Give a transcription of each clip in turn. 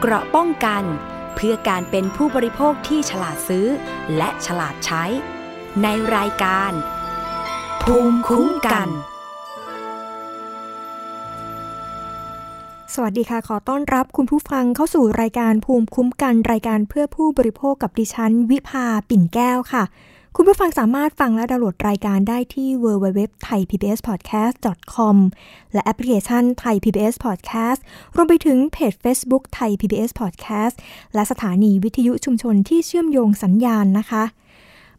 เกราะป้องกัน เพื่อการเป็นผู้บริโภคที่ฉลาดซื้อ และฉลาดใช้ ในรายการ ภูมิคุ้มกัน สวัสดีค่ะ ขอต้อนรับคุณผู้ฟังเข้าสู่รายการภูมิคุ้มกันรายการเพื่อผู้บริโภคกับดิฉัน วิภาปิ่นแก้วค่ะ คุณผู้ฟังสามารถฟังและดาวน์โหลดรายการได้ที่ www.thaipbspodcast.com และแอปพลิเคชัน Thai PBS Podcast รวมไปถึงเพจ Facebook Thai PBS Podcast และสถานีวิทยุชุมชนที่เชื่อมโยงสัญญาณนะคะ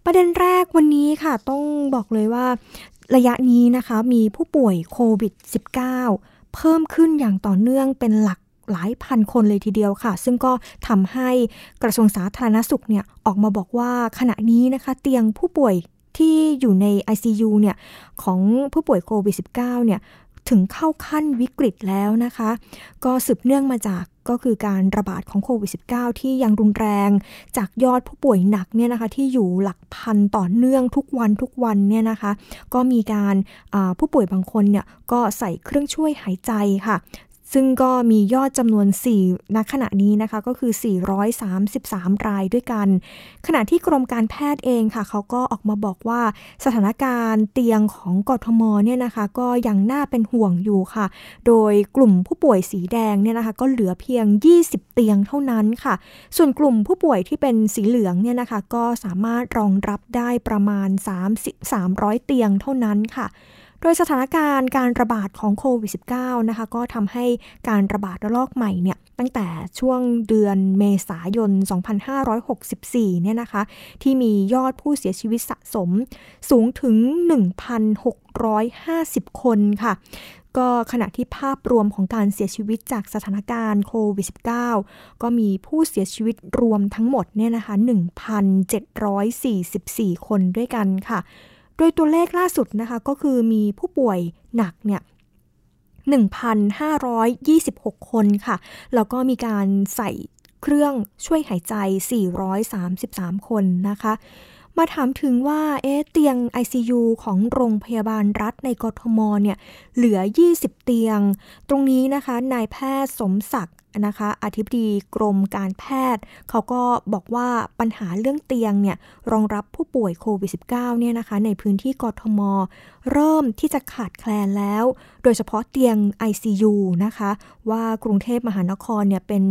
ประเด็นแรกวันนี้ค่ะ ต้องบอกเลยว่า ระยะนี้นะคะมีผู้ป่วยโควิด -19 เพิ่มขึ้นอย่างต่อเนื่องเป็นหลัก หลายพันคนเลยทีเดียวค่ะ ซึ่งก็ทำให้กระทรวงสาธารณสุขเนี่ยออกมาบอกว่าขณะนี้นะคะเตียงผู้ป่วยที่อยู่ใน ICU เนี่ยของผู้ป่วยโควิด -19 เนี่ยถึงเข้าขั้นวิกฤตแล้วนะคะ ก็สืบเนื่องมาจากก็คือการระบาดของโควิด -19 ที่ยังรุนแรงจากยอดผู้ป่วยหนักเนี่ยนะคะที่อยู่หลักพันต่อเนื่องทุกวันทุกวันเนี่ยนะคะ ก็มีการผู้ป่วยบางคนเนี่ยก็ใส่เครื่องช่วยหายใจค่ะ ซึ่งก็มียอดจำนวน 4 ณ ขณะนี้นะคะก็คือ 433 รายด้วยกัน ขณะที่กรมการแพทย์เองค่ะ เขาก็ออกมาบอกว่าสถานการณ์เตียงของกทมเนี่ยนะคะ ก็ยังน่าเป็นห่วงอยู่ค่ะ โดยกลุ่มผู้ป่วยสีแดงเนี่ยนะคะ ก็เหลือเพียง 20 เตียงเท่านั้นค่ะ ส่วนกลุ่มผู้ป่วยที่เป็นสีเหลืองเนี่ยนะคะ ก็สามารถรองรับได้ประมาณ 3 300 เตียงเท่านั้นค่ะ โดยสถานการณ์การระบาดของโควิด -19 นะคะก็ทำให้การระบาดระลอกใหม่เนี่ยตั้งแต่ช่วงเดือนเมษายน 2564 เนี่ยนะคะ ที่มียอดผู้เสียชีวิตสะสมสูงถึง 1,650 คนค่ะก็ขณะที่ภาพรวมของการเสียชีวิตจากสถานการณ์โควิด -19 ก็มีผู้เสียชีวิตรวมทั้งหมดเนี่ยนะคะ 1,744 คนด้วยกันค่ะ โดยตัวเลขล่าสุดนะคะก็คือมีผู้ป่วยหนักเนี่ย1,526 คนค่ะ แล้วก็มีการใส่เครื่องช่วยหายใจ 433 คนนะคะ มาถามถึงว่าเอ๊เตียง ICU ของโรงพยาบาลรัฐในกทมเนี่ยเหลือ 20 เตียง ตรงนี้นะคะ นายแพทย์สมศักดิ์ นะคะอธิบดีกรมการแพทย์ เขาก็บอกว่าปัญหาเรื่องเตียงเนี่ยรองรับผู้ป่วยโควิด -19 เนี่ยนะคะในพื้นที่กทม เริ่มที่จะขาดแคลนแล้ว โดยเฉพาะเตียง ICU นะคะ ว่ากรุงเทพมหานครเนี่ยเป็น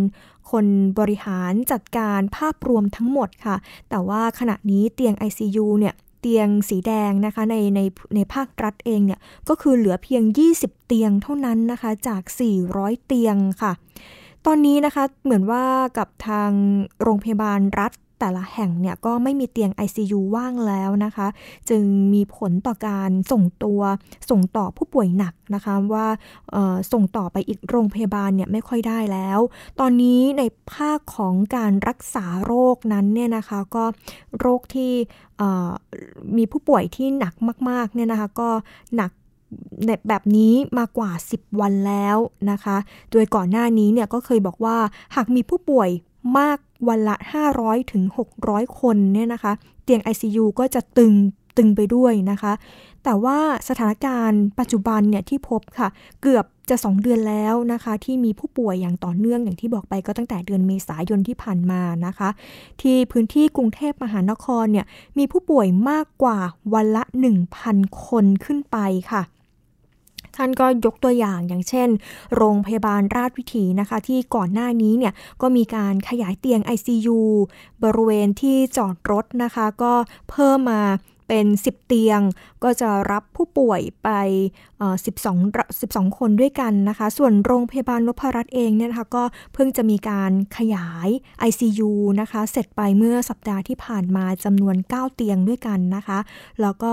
คนบริหารจัดการภาพรวมทั้งหมดค่ะ แต่ว่าขณะนี้เตียง ICU เนี่ยเตียงสีแดงนะคะในในในภาครัฐเองเนี่ยก็คือเหลือเพียง 20 เตียงเท่านั้นนะคะจาก 400 เตียงค่ะ ตอนนี้นะคะเหมือนว่ากับทางโรงพยาบาลรัฐแต่ละแห่งเนี่ยก็ไม่มีเตียง ICU ว่างแล้วนะคะ จึงมีผลต่อการส่งตัวส่งต่อผู้ป่วยหนักนะคะว่าส่งต่อไปอีกโรงพยาบาลเนี่ยไม่ค่อยได้แล้ว ตอนนี้ในภาคของการรักษาโรคนั้นเนี่ยนะคะก็โรคที่มีผู้ป่วยที่หนักมากๆเนี่ยนะคะก็หนัก แบบนี้มากว่า 10 วันแล้วนะคะ โดยก่อนหน้านี้เนี่ยก็เคยบอกว่าหากมีผู้ป่วยมากวันละ 500ถึง600 คนเนี่ยนะคะ เตียง ICU ก็จะตึงตึงไปด้วยนะคะ แต่ว่าสถานการณ์ปัจจุบันเนี่ยที่พบค่ะ เกือบจะ 2 เดือนแล้วนะคะ ที่มีผู้ป่วยอย่างต่อเนื่องอย่างที่บอกไปก็ตั้งแต่เดือนเมษายนที่ผ่านมานะคะ ที่พื้นที่กรุงเทพมหานครเนี่ยมีผู้ป่วยมากกว่าวันละ 1,000 คนขึ้นไปค่ะ ท่านก็ยกตัวอย่างอย่างเช่น โรงพยาบาลราชวิถีนะคะ ที่ก่อนหน้านี้เนี่ยก็มีการขยายเตียง ICU บริเวณที่จอดรถนะคะ ก็เพิ่มมาเป็น 10 เตียงก็จะรับผู้ป่วยไป 12 12 คนด้วยกันนะคะ ส่วนโรงพยาบาลนพรัตน์เองเนี่ยนะคะก็เพิ่งจะมีการขยาย ICU นะคะ เสร็จไปเมื่อสัปดาห์ที่ผ่านมาจำนวน 9 เตียงด้วยกันนะคะ แล้วก็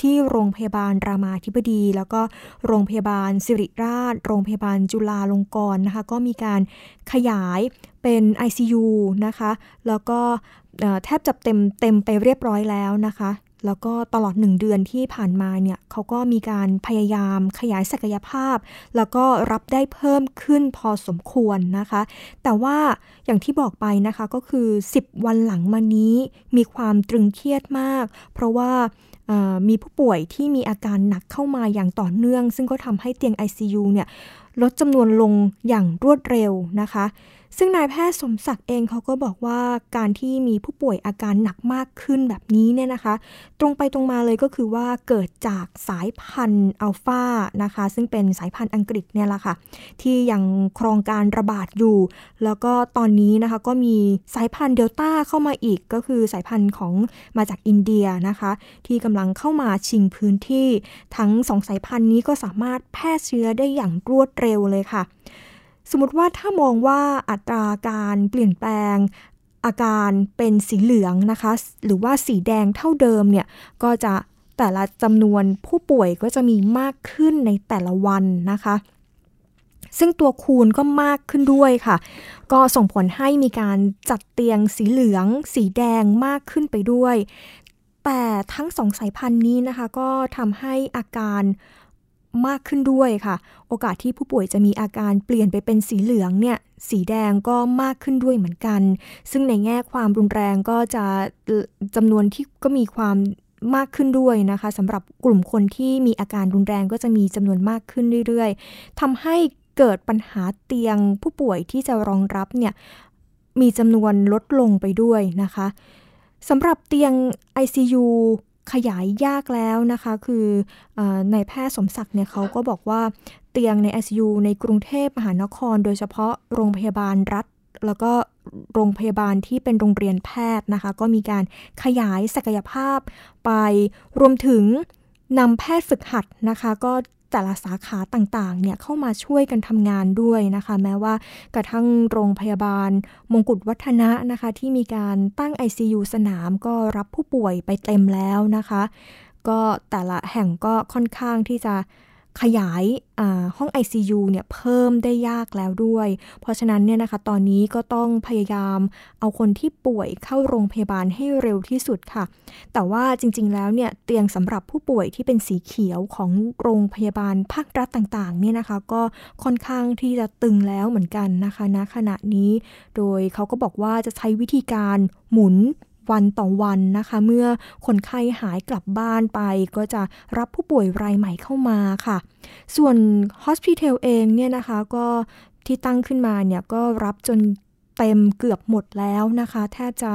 ที่โรงพยาบาลรามาธิบดี แล้วก็โรงพยาบาลสิริราช โรงพยาบาลจุฬาลงกรณ์นะคะ ก็มีการขยายเป็น ICU นะคะ แล้วก็แทบจะเต็มเต็มไปเรียบร้อยแล้วนะคะแล้วก็ตลอดหนึ่งเดือนที่ผ่านมาเนี่ยเขาก็มีการพยายามขยายศักยภาพ แล้วก็รับได้เพิ่มขึ้นพอสมควรนะคะ แต่ว่าอย่างที่บอกไปนะคะก็คือ 10 วันหลังมานี้มีความตรึงเครียดมาก เพราะว่า มีผู้ป่วยที่มีอาการหนักเข้ามาอย่างต่อเนื่อง ซึ่งก็ทำให้เตียง ICU เนี่ยลดจำนวนลงอย่างรวดเร็วนะคะ ซึ่งนายแพทย์สมศักดิ์เองเขาก็บอกว่าการที่มีผู้ป่วยอาการหนักมากขึ้นแบบนี้เนี่ยนะคะ ตรงไปตรงมาเลยก็คือว่าเกิดจากสายพันธุ์อัลฟานะคะ ซึ่งเป็นสายพันธุ์อังกฤษเนี่ยแหละค่ะ ที่ยังครองการระบาดอยู่ แล้วก็ตอนนี้นะคะก็มีสายพันธุ์เดลต้าเข้ามาอีกก็คือสายพันธุ์ของมาจากอินเดียนะคะ ที่กำลังเข้ามาชิงพื้นที่ ทั้งสองสายพันธุ์นี้ก็สามารถแพร่เชื้อได้อย่างรวดเร็วเลยค่ะ สมมติว่าถ้ามองว่าอัตราการเปลี่ยนแปลงอาการเป็นสีเหลืองนะคะ หรือว่าสีแดงเท่าเดิมเนี่ยก็จะแต่ละจำนวนผู้ป่วยก็จะมีมากขึ้นในแต่ละวันนะคะ ซึ่งตัวคูณก็มากขึ้นด้วยค่ะ ก็ส่งผลให้มีการจัดเตียงสีเหลือง สีแดงมากขึ้นไปด้วย แต่ทั้งสองสายพันธุ์นี้นะคะ ก็ทำให้อาการ มากขึ้นด้วยค่ะ โอกาสที่ผู้ป่วยจะมีอาการเปลี่ยนไปเป็นสีเหลืองเนี่ยสีแดงก็มากขึ้นด้วยเหมือนกัน ซึ่งในแง่ความรุนแรงก็จะจำนวนที่ก็มีความมากขึ้นด้วยนะคะสำหรับกลุ่มคนที่มีอาการรุนแรงก็จะมีจำนวนมากขึ้นเรื่อยๆทำให้เกิดปัญหาเตียงผู้ป่วยที่จะรองรับเนี่ยมีจำนวนลดลงไปด้วยนะคะสำหรับเตียง ICU ขยายยากแล้วนะคะ คือในแพทย์สมศักดิ์เนี่ยเขาก็บอกว่าเตียงใน ICU ในกรุงเทพมหานคร โดยเฉพาะโรงพยาบาลรัฐ แล้วก็โรงพยาบาลที่เป็นโรงเรียนแพทย์นะคะ ก็มีการขยายศักยภาพไปรวมถึงนำแพทย์ฝึกหัดนะคะ ก็ แต่ละสาขาต่างๆเนี่ยเข้ามาช่วยกันทำงานด้วยนะคะ แม้ว่ากระทั่งโรงพยาบาล มงกุฎวัฒนะนะคะ ที่มีการตั้ง ICU สนามก็รับผู้ป่วยไปเต็มแล้วนะคะ ก็แต่ละแห่งก็ค่อนข้างที่จะ ขยายห้อง ICU เนี่ยเพิ่มได้ยากแล้วด้วย เพราะฉะนั้นเนี่ยนะคะตอนนี้ก็ต้องพยายามเอาคนที่ป่วยเข้าโรงพยาบาลให้เร็วที่สุดค่ะ แต่ว่าจริงๆแล้วเนี่ยเตียงสำหรับผู้ป่วยที่เป็นสีเขียวของโรงพยาบาลภาครัฐต่างๆเนี่ยนะคะก็ค่อนข้างที่จะตึงแล้วเหมือนกันนะคะณขณะนี้ โดยเขาก็บอกว่าจะใช้วิธีการหมุน วันต่อวันนะคะ เมื่อคนไข้หายกลับบ้านไป ก็จะรับผู้ป่วยรายใหม่เข้ามาค่ะ ส่วน Hospital เองเนี่ยนะคะก็ที่ตั้งขึ้นมาเนี่ยก็รับจนเต็มเกือบหมดแล้วนะคะแทบจะ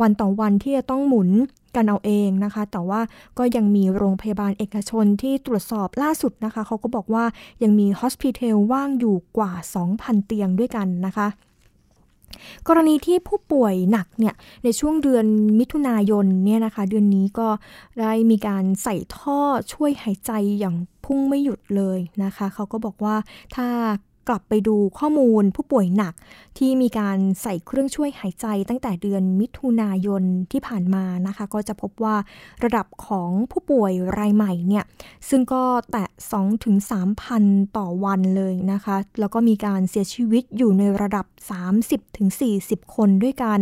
วันต่อวันที่จะต้องหมุนกันเอาเองนะคะ แต่ว่าก็ยังมีโรงพยาบาลเอกชนที่ตรวจสอบล่าสุดนะคะ เขาก็บอกว่ายังมี Hospital ว่างอยู่กว่า 2,000 เตียงด้วยกันนะคะ กรณีที่ผู้ป่วยหนักเนี่ยในช่วงเดือนมิถุนายนเนี่ยนะคะเดือนนี้ก็ได้มีการใส่ท่อช่วยหายใจอย่างพุ่งไม่หยุดเลยนะคะ เขาก็บอกว่าถ้า กลับไปดูข้อมูลผู้ป่วยหนักที่มีการใส่เครื่องช่วยหายใจตั้งแต่เดือนมิถุนายนที่ผ่านมานะคะ ก็จะพบว่าระดับของผู้ป่วยรายใหม่เนี่ย ซึ่งก็แตะ 2-3,000ต่อวันเลยนะคะ แล้วก็มีการเสียชีวิตอยู่ในระดับ 30-40คนด้วยกัน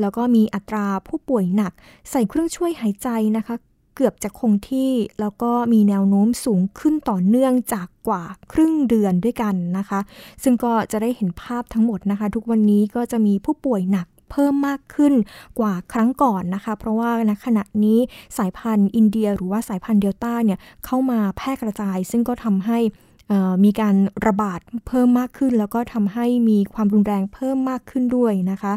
แล้วก็มีอัตราผู้ป่วยหนัก ใส่เครื่องช่วยหายใจนะคะ เกือบจะคงที่ แล้วก็มีแนวโน้มสูงขึ้นต่อเนื่องจากกว่าครึ่งเดือนด้วยกันนะคะ ซึ่งก็จะได้เห็นภาพทั้งหมดนะคะ ทุกวันนี้ก็จะมีผู้ป่วยหนักเพิ่มมากขึ้นกว่าครั้งก่อนนะคะ เพราะว่าณขณะนี้สายพันธุ์อินเดียหรือว่าสายพันธุ์เดลต้าเนี่ยเข้ามาแพร่กระจาย ซึ่งก็ทำให้มีการระบาดเพิ่มมากขึ้น แล้วก็ทำให้มีความรุนแรงเพิ่มมากขึ้นด้วยนะคะ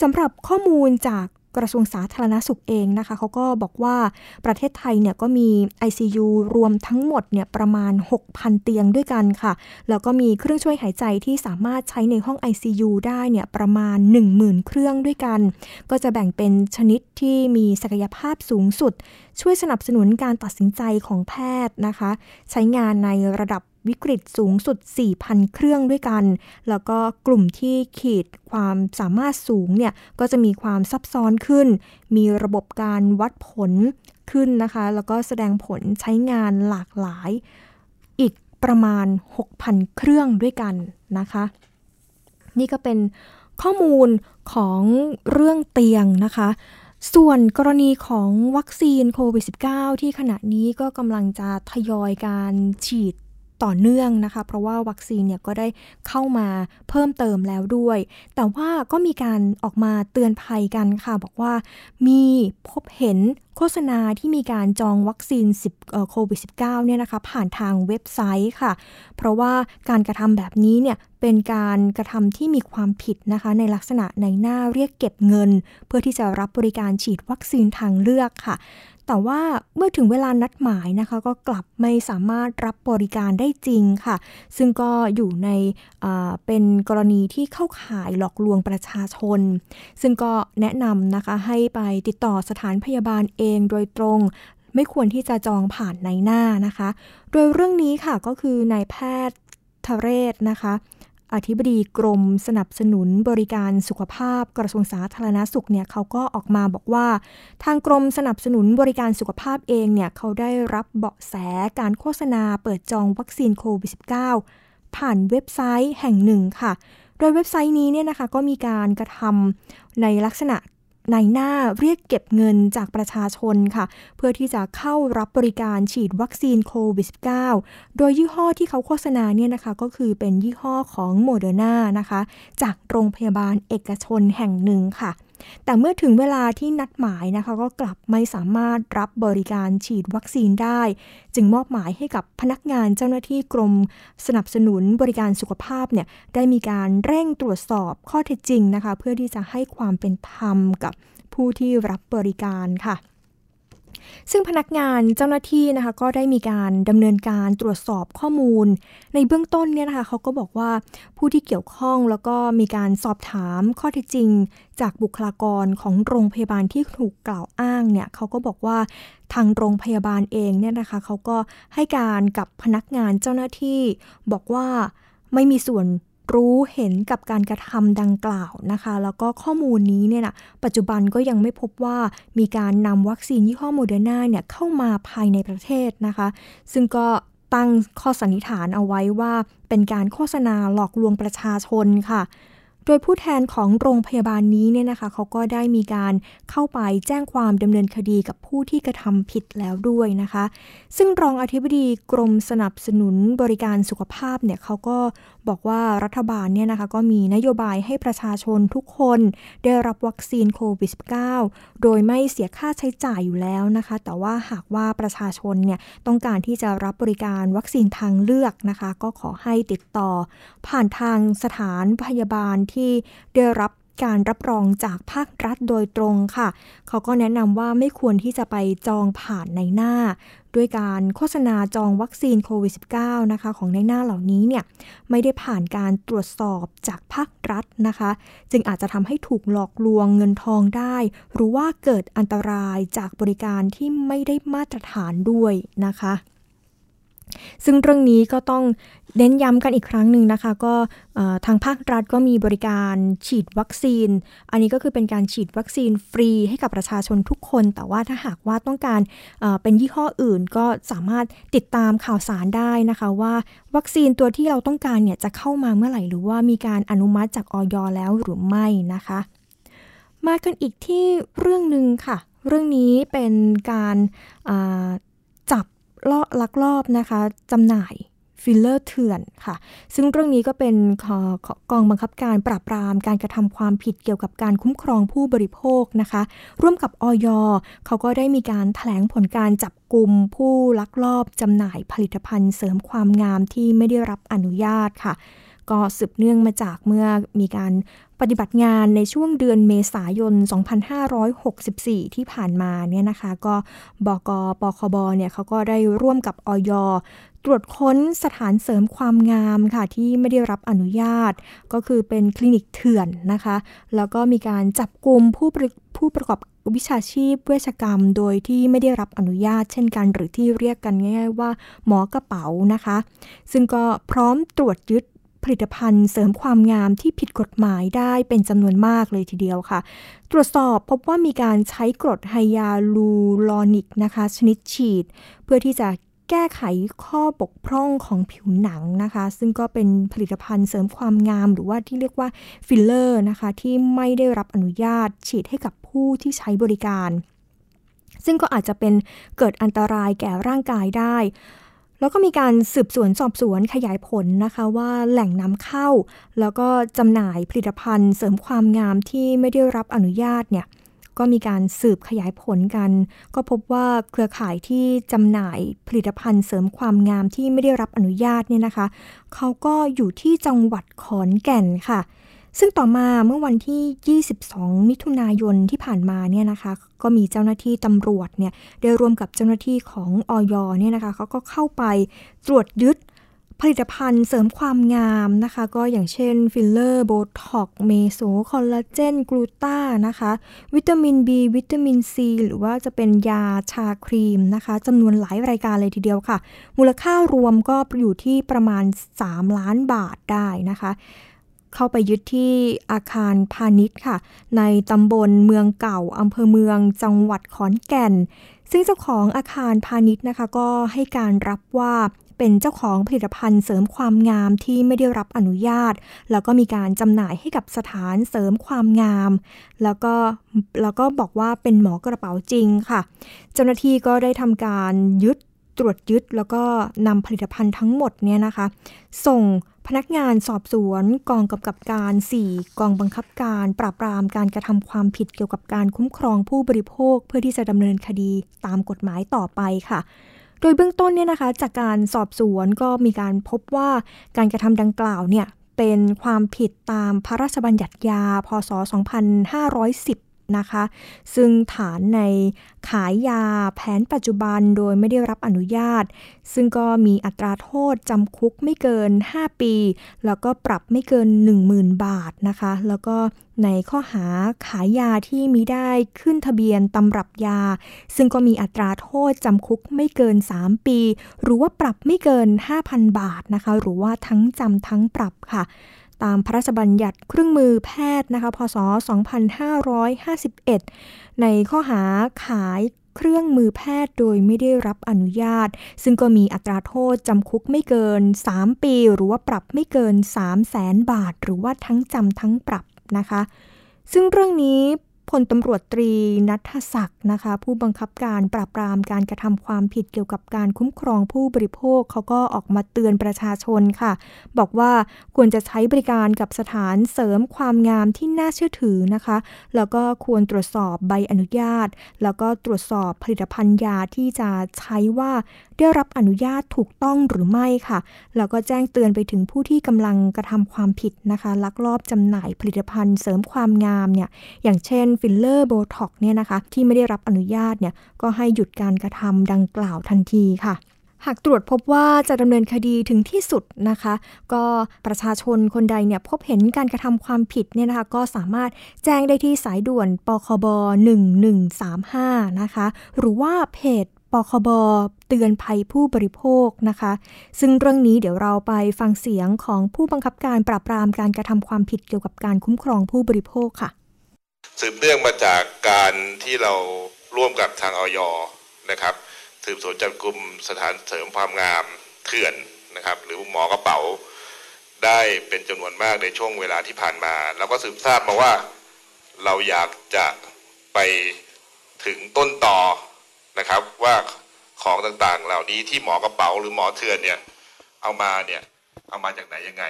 สำหรับข้อมูลจาก กระทรวงสาธารณสุขเองนะคะเขาก็บอกว่าประเทศไทยเนี่ยก็มี ICU รวมทั้งหมดเนี่ยประมาณ 6,000 เตียงด้วยกันค่ะ แล้วก็มีเครื่องช่วยหายใจที่สามารถใช้ในห้อง ICU ได้เนี่ยประมาณ 10,000 เครื่องด้วยกัน ก็จะแบ่งเป็นชนิดที่มีศักยภาพสูงสุด ช่วยสนับสนุนการตัดสินใจของแพทย์นะคะ ใช้งานในระดับ วิกฤตสูงสุด 4,000 เครื่องด้วยกัน แล้วก็กลุ่มที่ขีดความสามารถสูงเนี่ยก็จะมีความซับซ้อนขึ้น มีระบบการวัดผลขึ้นนะคะ แล้วก็แสดงผลใช้งานหลากหลาย อีกประมาณ 6,000 เครื่องด้วยกันนะคะ นี่ก็เป็นข้อมูลของเรื่องเตียงนะคะ ส่วนกรณีของวัคซีนโควิด -19 ที่ขณะนี้ก็กำลังจะทยอยการฉีด ต่อเนื่องนะคะ เพราะว่าวัคซีนเนี่ยก็ได้เข้ามาเพิ่มเติมแล้วด้วย แต่ว่าก็มีการออกมาเตือนภัยกันค่ะ บอกว่ามีพบเห็นโฆษณาที่มีการจองวัคซีน10โควิด -19 เนี่ยนะคะ ผ่านทางเว็บไซต์ค่ะ เพราะว่าการกระทำแบบนี้เนี่ยเป็นการกระทำที่มีความผิดนะคะ ในลักษณะในหน้าเรียกเก็บเงิน เพื่อที่จะรับบริการฉีดวัคซีนทางเลือกค่ะ แต่ว่าเมื่อถึงเวลานัดหมายนะคะ ก็กลับไม่สามารถรับบริการได้จริงค่ะ ซึ่งก็อยู่ในเป็นกรณีที่เข้าข่ายหลอกลวงประชาชน ซึ่งก็แนะนำนะคะให้ไปติดต่อสถานพยาบาลเองโดยตรง ไม่ควรที่จะจองผ่านในหน้านะคะ โดยเรื่องนี้ค่ะก็คือนายแพทย์ทเรศนะคะ อธิบดีกรมสนับสนุนบริการสุขภาพกระทรวงสาธารณาสุขเนี่ยเขาก็ออกมาบอกว่า ทางกรมสนับสนุนบริการสุขภาพเองเนี่ยเขาได้รับเบาะแสการโฆษณาเปิดจองวัคซีนโควิด -19 ผ่านเว็บไซต์แห่งหนึ่งค่ะ โดยเว็บไซต์นี้เนี่ยนะคะก็มีการกระทำในลักษณะ นายหน้าเรียกเก็บเงินจากประชาชนค่ะ เพื่อที่จะเข้ารับบริการฉีดวัคซีนโควิด -19 โดยยี่ห้อที่เขาโฆษณาเนี่ยนะคะก็คือเป็นยี่ห้อของโมเดอร์นานะคะ จากโรงพยาบาลเอกชนแห่งหนึ่งค่ะ แต่เมื่อถึงเวลาที่นัดหมายนะคะ ก็กลับไม่สามารถรับบริการฉีดวัคซีนได้ จึงมอบหมายให้กับพนักงานเจ้าหน้าที่กรมสนับสนุนบริการสุขภาพเนี่ยได้มีการเร่งตรวจสอบข้อเท็จจริงนะคะ เพื่อที่จะให้ความเป็นธรรมกับผู้ที่รับบริการค่ะ ซึ่งพนักงานเจ้าหน้าที่นะคะก็ได้มีการดำเนินการตรวจสอบข้อมูล ในเบื้องต้นเนี่ยนะคะเขาก็บอกว่าผู้ที่เกี่ยวข้องแล้วก็มีการสอบถามข้อเท็จจริง จากบุคลากรของโรงพยาบาลที่ถูกกล่าวอ้างเนี่ยเขาก็บอกว่าทางโรงพยาบาลเองเนี่ยนะคะเขาก็ให้การกับพนักงานเจ้าหน้าที่บอกว่าไม่มีส่วน รู้เห็นกับการกระทำดังกล่าวนะคะ แล้วก็ข้อมูลนี้เนี่ยนะปัจจุบันก็ยังไม่พบว่ามีการนำวัคซีนยี่ห้อโมเดอร์นาเนี่ยเข้ามาภายในประเทศนะคะ ซึ่งก็ตั้งข้อสันนิษฐานเอาไว้ว่า เป็นการโฆษณาหลอกลวงประชาชนค่ะ โดยผู้แทนของโรงพยาบาลนี้เนี่ยนะคะเขาก็ได้มีการเข้าไปแจ้งความดำเนินคดีกับผู้ที่กระทำผิดแล้วด้วยนะคะ ซึ่งรองอธิบดีกรมสนับสนุนบริการสุขภาพเนี่ยเขาก็ บอกว่ารัฐบาลเนี่ยนะคะก็มีนโยบายให้ประชาชนทุกคนได้รับวัคซีนโควิด -19 โดยไม่เสียค่าใช้จ่ายอยู่แล้วนะคะ แต่ว่าหากว่าประชาชนเนี่ยต้องการที่จะรับบริการวัคซีนทางเลือกนะคะ ก็ขอให้ติดต่อ ผ่านทางสถานพยาบาลที่ได้รับ การรับรองจากภาครัฐโดยตรงค่ะ เขาก็แนะนำว่าไม่ควรที่จะไปจองผ่านในหน้า ด้วยการโฆษณาจองวัคซีนโควิด -19 นะคะของในหน้าเหล่านี้เนี่ยไม่ได้ผ่านการตรวจสอบจากภาครัฐนะคะ จึงอาจจะทำให้ถูกหลอกลวงเงินทองได้ หรือว่าเกิดอันตรายจากบริการที่ไม่ได้มาตรฐานด้วยนะคะ ซึ่งเรื่องนี้ก็ต้องเน้นย้ำกันอีกครั้งหนึ่งนะคะ ก็ทางภาครัฐก็มีบริการฉีดวัคซีน อันนี้ก็คือเป็นการฉีดวัคซีนฟรีให้กับประชาชนทุกคน แต่ว่าถ้าหากว่าต้องการเป็นยี่ห้ออื่นก็สามารถติดตามข่าวสารได้นะคะว่าวัคซีนตัวที่เราต้องการเนี่ยจะเข้ามาเมื่อไหร่หรือว่ามีการอนุมัติจากออยแล้วหรือไม่นะคะ มากันอีกทีเรื่องหนึ่งค่ะ เรื่องนี้เป็นการจับ ลักลอบนะคะจำหน่ายฟิลเลอร์เถื่อนค่ะ ซึ่งเรื่องนี้ก็เป็นกองบังคับการปราบปรามการกระทำความผิดเกี่ยวกับการคุ้มครองผู้บริโภคนะคะ ร่วมกับอย.เขาก็ได้มีการแถลงผลการจับกลุ่มผู้ลักลอบจำหน่ายผลิตภัณฑ์เสริมความงามที่ไม่ได้รับอนุญาตค่ะ ก็สืบเนื่องมาจากเมื่อมีการปฏิบัติงานในช่วงเดือนเมษายน 2564 ที่ผ่านมาเนี่ยนะคะ ก็บกปคบเนี่ยเขาก็ได้ร่วมกับออย ตรวจค้นสถานเสริมความงามค่ะ ที่ไม่ได้รับอนุญาต ก็คือเป็นคลินิกเถื่อนนะคะ แล้วก็มีการจับกลุ่มผู้ผู้ประกอบวิชาชีพเวชกรรม โดยที่ไม่ได้รับอนุญาตเช่นกัน หรือที่เรียกกันง่ายๆว่าหมอกระเป๋านะคะ ซึ่งก็พร้อมตรวจยึด ผลิตภัณฑ์เสริมความงามที่ผิดกฎหมายได้เป็นจำนวนมากเลยทีเดียวค่ะ ตรวจสอบพบว่ามีการใช้กรดไฮยาลูรอนิกนะคะชนิดฉีด เพื่อที่จะแก้ไขข้อบกพร่องของผิวหนังนะคะ ซึ่งก็เป็นผลิตภัณฑ์เสริมความงามหรือว่าที่เรียกว่าฟิลเลอร์นะคะ ที่ไม่ได้รับอนุญาตฉีดให้กับผู้ที่ใช้บริการ ซึ่งก็อาจจะเป็นเกิดอันตรายแก่ร่างกายได้ แล้วก็มีการสืบสวนสอบสวนขยายผลนะคะว่าแหล่งนำเข้า แล้วก็จำหน่ายผลิตภัณฑ์เสริมความงามที่ไม่ได้รับอนุญาตเนี่ยก็มีการสืบขยายผลกัน ก็พบว่าเครือข่ายที่จำหน่ายผลิตภัณฑ์เสริมความงามที่ไม่ได้รับอนุญาตเนี่ยนะคะ เขาก็อยู่ที่จังหวัดขอนแก่นค่ะ ซึ่งต่อมาเมื่อวันที่ 22 มิถุนายนที่ผ่านมาเนี่ยนะคะก็มีเจ้าหน้าที่ตำรวจเนี่ยได้ร่วมกับเจ้าหน้าที่ของอย.เนี่ยนะคะเขาก็เข้าไปตรวจยึดผลิตภัณฑ์เสริมความงามนะคะ ก็อย่างเช่นฟิลเลอร์โบท็อกซ์เมโซคอลลาเจนกลูต้านะคะ วิตามิน B วิตามิน C หรือว่าจะเป็นยาชาครีมนะคะจำนวนหลายรายการเลยทีเดียวค่ะ มูลค่ารวมก็อยู่ที่ประมาณ 3 ล้านบาทได้นะคะ เข้าไปยึดที่อาคารพาณิชย์ค่ะ ในตำบลเมืองเก่าอำเภอเมืองจังหวัดขอนแก่น ซึ่งเจ้าของอาคารพาณิชย์นะคะ ก็ให้การรับว่าเป็นเจ้าของผลิตภัณฑ์เสริมความงามที่ไม่ได้รับอนุญาต แล้วก็มีการจำหน่ายให้กับสถานเสริมความงาม แล้วก็แล้วก็บอกว่าเป็นหมอกระเป๋าจริงค่ะ เจ้าหน้าที่ก็ได้ทำการยึดตรวจยึดแล้วก็นำผลิตภัณฑ์ทั้งหมดเนี่ยนะคะ ส่ง พนักงานสอบสวนกองกำกับการ 4 กองบังคับการปราบปรามการกระทำความผิดเกี่ยวกับการคุ้มครองผู้บริโภค เพื่อที่จะดำเนินคดีตามกฎหมายต่อไปค่ะ โดยเบื้องต้นเนี่ยนะคะ จากการสอบสวนก็มีการพบว่าการกระทำดังกล่าวเนี่ยเป็นความผิดตามพระราชบัญญัติยา พศ 2510 นะคะ ซึ่งฐานในขายยาแผนปัจจุบันโดยไม่ได้รับอนุญาต ซึ่งก็มีอัตราโทษจำคุกไม่เกิน 5 ปี แล้วก็ปรับไม่เกิน 10,000 บาทนะคะ แล้วก็ในข้อหาขายยาที่มีได้ขึ้นทะเบียนตำรับยา ซึ่งก็มีอัตราโทษจำคุกไม่เกิน 3 ปี หรือว่าปรับไม่เกิน 5,000 บาทนะคะ หรือว่าทั้งจำทั้งปรับค่ะ ตามพระราชบัญญัติเครื่องมือแพทย์นะคะพศ 2551 ในข้อหาขายเครื่องมือแพทย์โดยไม่ได้รับอนุญาต ซึ่งก็มีอัตราโทษจำคุกไม่เกิน 3 ปี หรือว่าปรับไม่เกิน 3 0 0แสนบาท หรือว่าทั้งจำทั้งปรับนะคะ ซึ่งเรื่องนี้ พลตำรวจตรีนัทศักดิ์นะคะ ผู้บังคับการปราบปรามการกระทำความผิดเกี่ยวกับการคุ้มครองผู้บริโภคเขาก็ออกมาเตือนประชาชนค่ะ บอกว่าควรจะใช้บริการกับสถานเสริมความงามที่น่าเชื่อถือนะคะ แล้วก็ควรตรวจสอบใบอนุญาต แล้วก็ตรวจสอบผลิตภัณฑ์ยาที่จะใช้ว่า ได้รับอนุญาตถูกต้องหรือไม่ค่ะ แล้วก็แจ้งเตือนไปถึงผู้ที่กำลังกระทำความผิดนะคะ ลักลอบจำหน่ายผลิตภัณฑ์เสริมความงามเนี่ย อย่างเช่นฟิลเลอร์โบท็อกซ์เนี่ยนะคะ ที่ไม่ได้รับอนุญาตเนี่ย ก็ให้หยุดการกระทำดังกล่าวทันทีค่ะหากตรวจพบว่าจะดำเนินคดีถึงที่สุดนะคะ ก็ประชาชนคนใดเนี่ยพบเห็นการกระทำความผิดเนี่ยนะคะ ก็สามารถแจ้งได้ที่สายด่วนปคบ 1135 นะคะ หรือว่าเพจ ปคบเตือนภัยผู้บริโภคนะคะ ซึ่งเรื่องนี้เดี๋ยวเราไปฟังเสียงของผู้บังคับการปราบปรามการกระทำความผิดเกี่ยวกับการคุ้มครองผู้บริโภคค่ะ สืบเนื่องมาจากการที่เราร่วมกับทางออยนะครับสืบสวนจับกลุ่มสถานเสริมความงามเถื่อนนะครับ หรือหมอกระเป๋าได้เป็นจำนวนมากในช่วงเวลาที่ผ่านมาเราก็สืบทราบมาว่าเราอยากจะไปถึงต้นต่อ นะครับ ว่าของต่างๆ เหล่านี้ที่หมอกระเป๋าหรือหมอเถื่อนเนี่ยเอามาเนี่ยเอามาจากไหนยังไง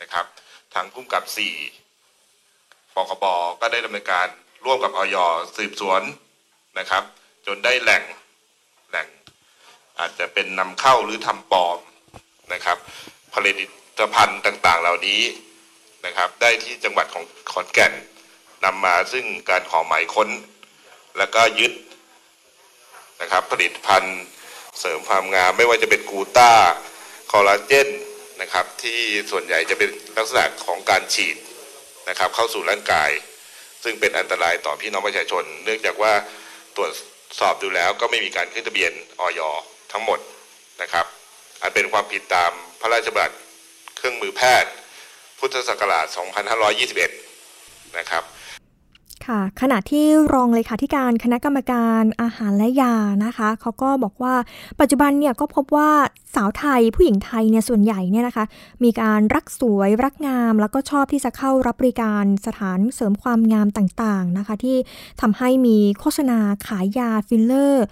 นะครับ ทางพุ่มกับสี่ปคบก็ได้ดำเนินการร่วมกับออยสืบสวนนะครับ จนได้แหล่งแหล่ง อาจจะเป็นนำเข้าหรือทำปลอมนะครับผลิตภัณฑ์ต่างๆ เหล่านี้นะครับ ได้ที่จังหวัดของขอนแก่นนำมาซึ่งการขอหมายค้น แล้วก็ยึด นะครับผลิตภัณฑ์เสริมความงาม ไม่ว่าจะเป็นกูต้าคอลลาเจนนะครับที่ส่วนใหญ่จะเป็นลักษณะของการฉีดนะครับเข้าสู่ร่างกาย ซึ่งเป็นอันตรายต่อพี่น้องประชาชน เนื่องจากว่าตรวจสอบดูแล้วก็ไม่มีการขึ้นทะเบียนออยทั้งหมดนะครับอันเป็นความผิดตามพระราชบัญญัติเครื่องมือแพทย์ พุทธศักราช 2521 นะครับ ค่ะ ขณะที่รองเลขาธิการคณะกรรมการอาหารและยานะคะเขาก็บอกว่าปัจจุบันเนี่ยก็พบว่าสาวไทยผู้หญิงไทยเนี่ยส่วนใหญ่เนี่ยนะคะ มีการรักสวยรักงาม แล้วก็ชอบที่จะเข้ารับบริการสถานเสริมความงามต่างๆนะคะ ที่ทำให้มีโฆษณาขายยาฟิลเลอร์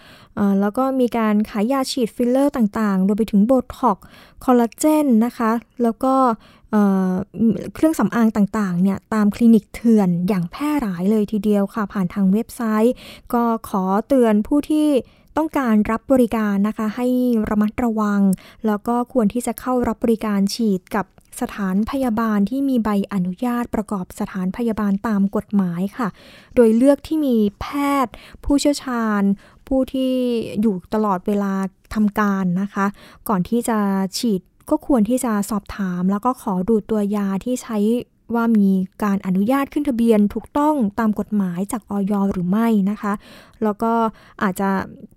แล้วก็มีการขายยาฉีดฟิลเลอร์ต่างๆรวมไปถึงโบท็อกซ์คอลลาเจนนะคะ แล้วก็ เครื่องสำอางต่างๆเนี่ยตามคลินิกเถื่อนอย่างแพร่หลายเลยทีเดียวค่ะ ผ่านทางเว็บไซต์ ก็ขอเตือนผู้ที่ต้องการรับบริการนะคะให้ระมัดระวัง แล้วก็ควรที่จะเข้ารับบริการฉีดกับสถานพยาบาลที่มีใบอนุญาตประกอบสถานพยาบาลตามกฎหมายค่ะ โดยเลือกที่มีแพทย์ ผู้เชี่ยวชาญ ผู้ที่อยู่ตลอดเวลาทำการนะคะ ก่อนที่จะฉีด ก็ควรที่จะสอบถามแล้วก็ขอดูตัวยาที่ใช้ว่ามีการอนุญาตขึ้นทะเบียนถูกต้องตามกฎหมายจากออยหรือไม่นะคะ แล้วก็อาจจะ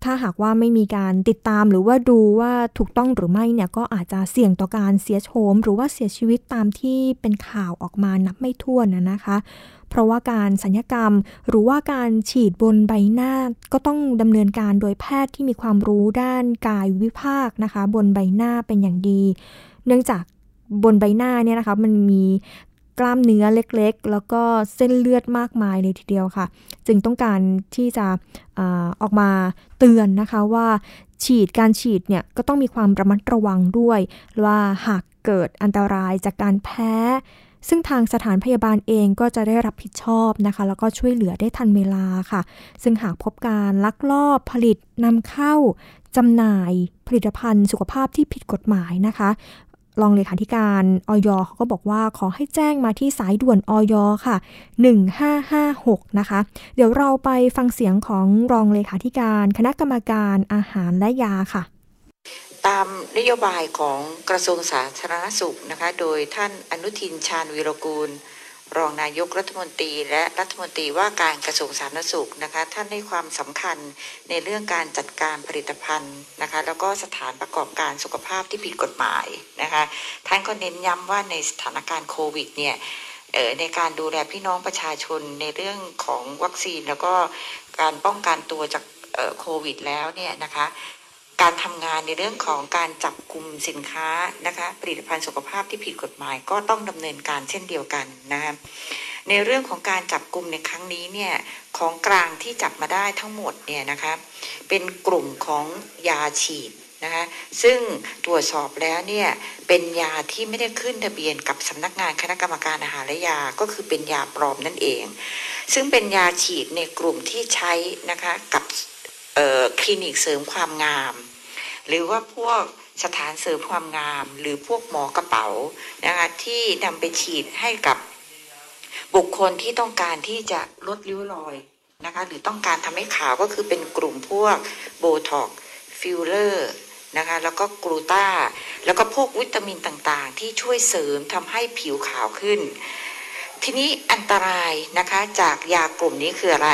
ถ้าหากว่าไม่มีการติดตามหรือว่าดูว่าถูกต้องหรือไม่เนี่ยก็อาจจะเสี่ยงต่อการเสียโฉมหรือว่าเสียชีวิตตามที่เป็นข่าวออกมานับไม่ถ้วนนะนะคะ เพราะว่าการสัญญกรรม หรือว่าการฉีดบนใบหน้า ก็ต้องดำเนินการโดยแพทย์ที่มีความรู้ด้านกายวิภาคนะคะ บนใบหน้าเป็นอย่างดี เนื่องจากบนใบหน้าเนี่ยนะคะมันมีกล้ามเนื้อเล็กๆ แล้วก็เส้นเลือดมากมายเลยทีเดียวค่ะ จึงต้องการที่จะอออกมาเตือนนะคะว่าฉีดการฉีดเนี่ยก็ต้องมีความระมัดระวังด้วย ว่าหากเกิดอันตรายจากการแพ้ ซึ่งทางสถานพยาบาลเองก็จะได้รับผิดชอบนะคะ แล้วก็ช่วยเหลือได้ทันเวลาค่ะ ซึ่งหากพบการลักลอบผลิตนำเข้าจำหน่ายผลิตภัณฑ์สุขภาพที่ผิดกฎหมายนะคะรองเลขาธิการออยเขาก็บอกว่าขอให้แจ้งมาที่สายด่วนออยค่ะ 1556 นะคะ เดี๋ยวเราไปฟังเสียงของรองเลขาธิการ คณะกรรมการอาหารและยาค่ะ ตามนโยบายของกระทรวงสาธารณสุขนะคะ โดยท่านอนุทินชาญวิรกูล รองนายกรัฐมนตรี และรัฐมนตรีว่าการกระทรวงสาธารณสุขนะคะ ท่านให้ความสำคัญในเรื่องการจัดการผลิตภัณฑ์นะคะ แล้วก็สถานประกอบการสุขภาพที่ผิดกฎหมายนะคะ ท่านก็เน้นย้ำว่าในสถานการณ์โควิดเนี่ยในการดูแลพี่น้องประชาชนในเรื่องของวัคซีนแล้วก็การป้องกันตัวจากโควิดแล้วเนี่ยนะคะ การทำงานในเรื่องของการจับกลุ่มสินค้านะคะผลิตภัณฑ์สุขภาพที่ผิดกฎหมายก็ต้องดำเนินการเช่นเดียวกันนะคะในเรื่องของการจับกลุ่มในครั้งนี้เนี่ยของกลางที่จับมาได้ทั้งหมดเนี่ยนะคะเป็นกลุ่มของยาฉีดนะคะซึ่งตรวจสอบแล้วเนี่ยเป็นยาที่ไม่ได้ขึ้นทะเบียนกับสำนักงานคณะกรรมการอาหารและยาก็คือเป็นยาปลอมนั่นเอง ซึ่งเป็นยาฉีดในกลุ่มที่ใช้นะคะกับ คลินิกเสริมความงาม หรือว่าพวกสถานเสริมความงาม หรือพวกหมอกระเป๋านะคะที่นำไปฉีดให้กับบุคคลที่ต้องการที่จะลดริ้วรอยนะคะหรือต้องการทำให้ขาวก็คือเป็นกลุ่มพวกโบท็อกซ์ฟิลเลอร์นะคะแล้วก็กลูต้าแล้วก็พวกวิตามินต่างๆ ที่ช่วยเสริมทำให้ผิวขาวขึ้น ทีนี้อันตรายนะคะจากยากลุ่มนี้คืออะไร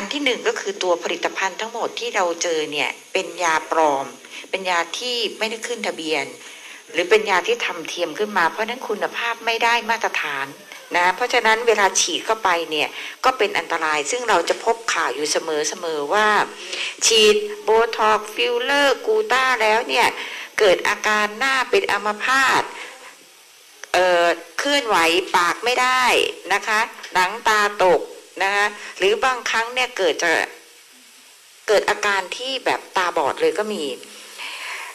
อันที่หนึ่งก็คือตัวผลิตภัณฑ์ทั้งหมดที่เราเจอเนี่ยเป็นยาปลอม เป็นยาที่ไม่ได้ขึ้นทะเบียน หรือเป็นยาที่ทำเทียมขึ้นมา เพราะนั้นคุณภาพไม่ได้มาตรฐานนะเพราะฉะนั้นเวลาฉีดเข้าไปเนี่ยก็เป็นอันตรายซึ่งเราจะพบข่าวอยู่เสมอๆว่า ฉีดโบท็อกซ์ฟิลเลอร์กูต้าแล้วเนี่ยเกิดอาการหน้าเป็นอัมพาตเอ่อเคลื่อนไหวปากไม่ได้นะคะ หนังตาตก นะคะหรือบางครั้งเนี่ยเกิดจะเกิดอาการที่แบบตาบอดเลยก็มี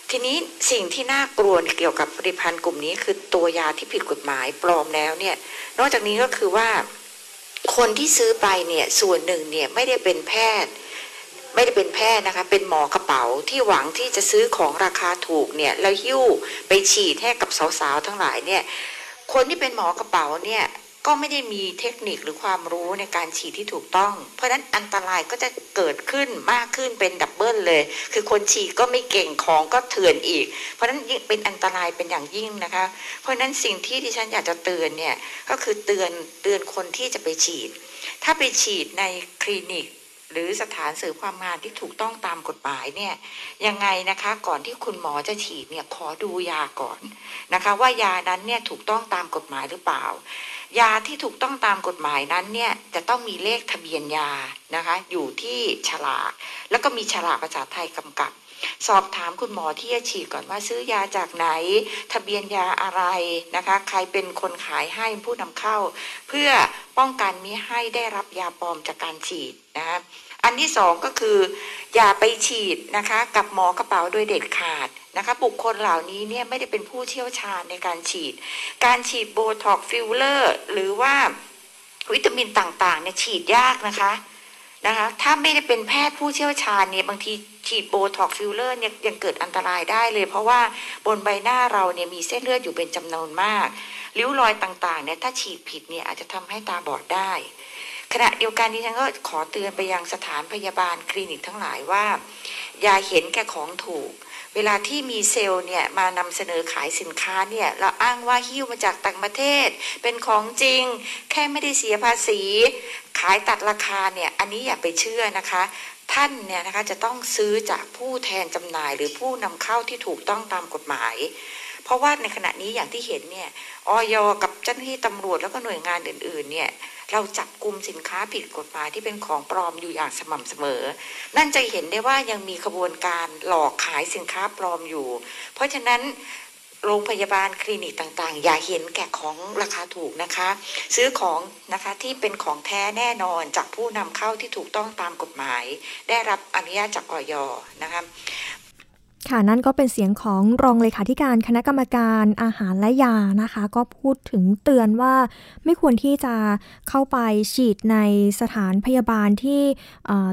ทีนี้สิ่งที่น่ากลัวเกี่ยวกับผลิตภัณฑ์กลุ่มนี้ คือตัวยาที่ผิดกฎหมายปลอมแล้วเนี่ย นอกจากนี้ก็คือว่าคนที่ซื้อไปเนี่ยส่วนหนึ่งเนี่ยไม่ได้เป็นแพทย์ ไม่ได้เป็นแพทย์นะคะ เป็นหมอกระเป๋าที่หวังที่จะซื้อของราคาถูกเนี่ยแล้วหิ้วไปฉีดให้กับสาวๆทั้งหลายเนี่ย คนที่เป็นหมอกระเป๋าเนี่ย ก็ไม่ได้มีเทคนิคหรือความรู้ในการฉีดที่ถูกต้อง เพราะฉะนั้นอันตรายก็จะเกิดขึ้นมากขึ้นเป็น double เลย คือคนฉีดก็ไม่เก่งของก็เถื่อนอีก เพราะฉะนั้นเป็นอันตรายเป็นอย่างยิ่งนะคะ เพราะฉะนั้นสิ่งที่ดิฉันอยากจะเตือนเนี่ยก็คือเตือนเตือนคนที่จะไปฉีด ถ้าไปฉีดในคลินิกหรือสถานเสริมความงามที่ถูกต้องตามกฎหมายเนี่ยยังไงนะคะก่อนที่คุณหมอจะฉีดเนี่ยขอดูยาก่อนนะคะ ว่ายานั้นเนี่ยถูกต้องตามกฎหมายหรือเปล่า ยาที่ถูกต้องตามกฎหมายนั้นเนี่ยจะต้องมีเลขทะเบียนยานะคะอยู่ที่ฉลาก แล้วก็มีฉลากภาษาไทยกำกับ สอบถามคุณหมอที่จะฉีดก่อนว่าซื้อยาจากไหน ทะเบียนยาอะไรนะคะใครเป็นคนขายให้ผู้นำเข้า เพื่อป้องกันมิให้ได้รับยาปลอมจากการฉีดนะคะอันที่สองก็คือ อย่าไปฉีดนะคะกับหมอกระเป๋าโดยเด็ดขาด นะคะบุคคลเหล่านี้เนี่ยไม่ได้เป็นผู้เชี่ยวชาญในการฉีด การฉีดโบท็อกฟิลเลอร์หรือว่าวิตามินต่างๆเนี่ยฉีดยากนะคะนะคะถ้าไม่ได้เป็นแพทย์ผู้เชี่ยวชาญเนี่ยบางทีฉีดโบท็อกฟิลเลอร์เนี่ยยังเกิดอันตรายได้เลย เพราะว่าบนใบหน้าเราเนี่ยมีเส้นเลือดอยู่เป็นจำนวนมากริ้วรอยต่างๆเนี่ยถ้าฉีดผิดเนี่ยอาจจะทำให้ตาบอดได้ ขณะเดียวกันดิฉันก็ขอเตือนไปยังสถานพยาบาลคลินิกทั้งหลายว่า อย่าเห็นแก่ของถูก เวลาที่มีเซลล์เนี่ยมานำเสนอขายสินค้าเนี่ยเราอ้างว่าหิ้วมาจากต่างประเทศ เป็นของจริง แค่ไม่ได้เสียภาษี ขายตัดราคาเนี่ยอันนี้อย่าไปเชื่อนะคะท่านเนี่ยนะคะจะต้องซื้อจากผู้แทนจำหน่ายหรือผู้นำเข้าที่ถูกต้องตามกฎหมาย เพราะว่าในขณะนี้อย่างที่เห็นเนี่ยออยกับเจ้าหน้าที่ตำรวจแล้วก็หน่วยงานอื่น ๆ เนี่ยเราจับกลุ่มสินค้าผิดกฎหมายที่เป็นของปลอมอยู่อย่างสม่ำเสมอ นั่นจะเห็นได้ว่ายังมีขบวนการหลอกขายสินค้าปลอมอยู่ เพราะฉะนั้นโรงพยาบาลคลินิกต่างๆ อย่าเห็นแก่ของราคาถูกนะคะ ซื้อของนะคะที่เป็นของแท้แน่นอนจากผู้นำเข้าที่ถูกต้องตามกฎหมาย ได้รับอนุญาตจากออยนะคะ ค่ะนั่นก็เป็นเสียงของรองเลขาธิการคณะกรรมการอาหารและยานะคะ ก็พูดถึงเตือนว่าไม่ควรที่จะเข้าไปฉีดในสถานพยาบาลที่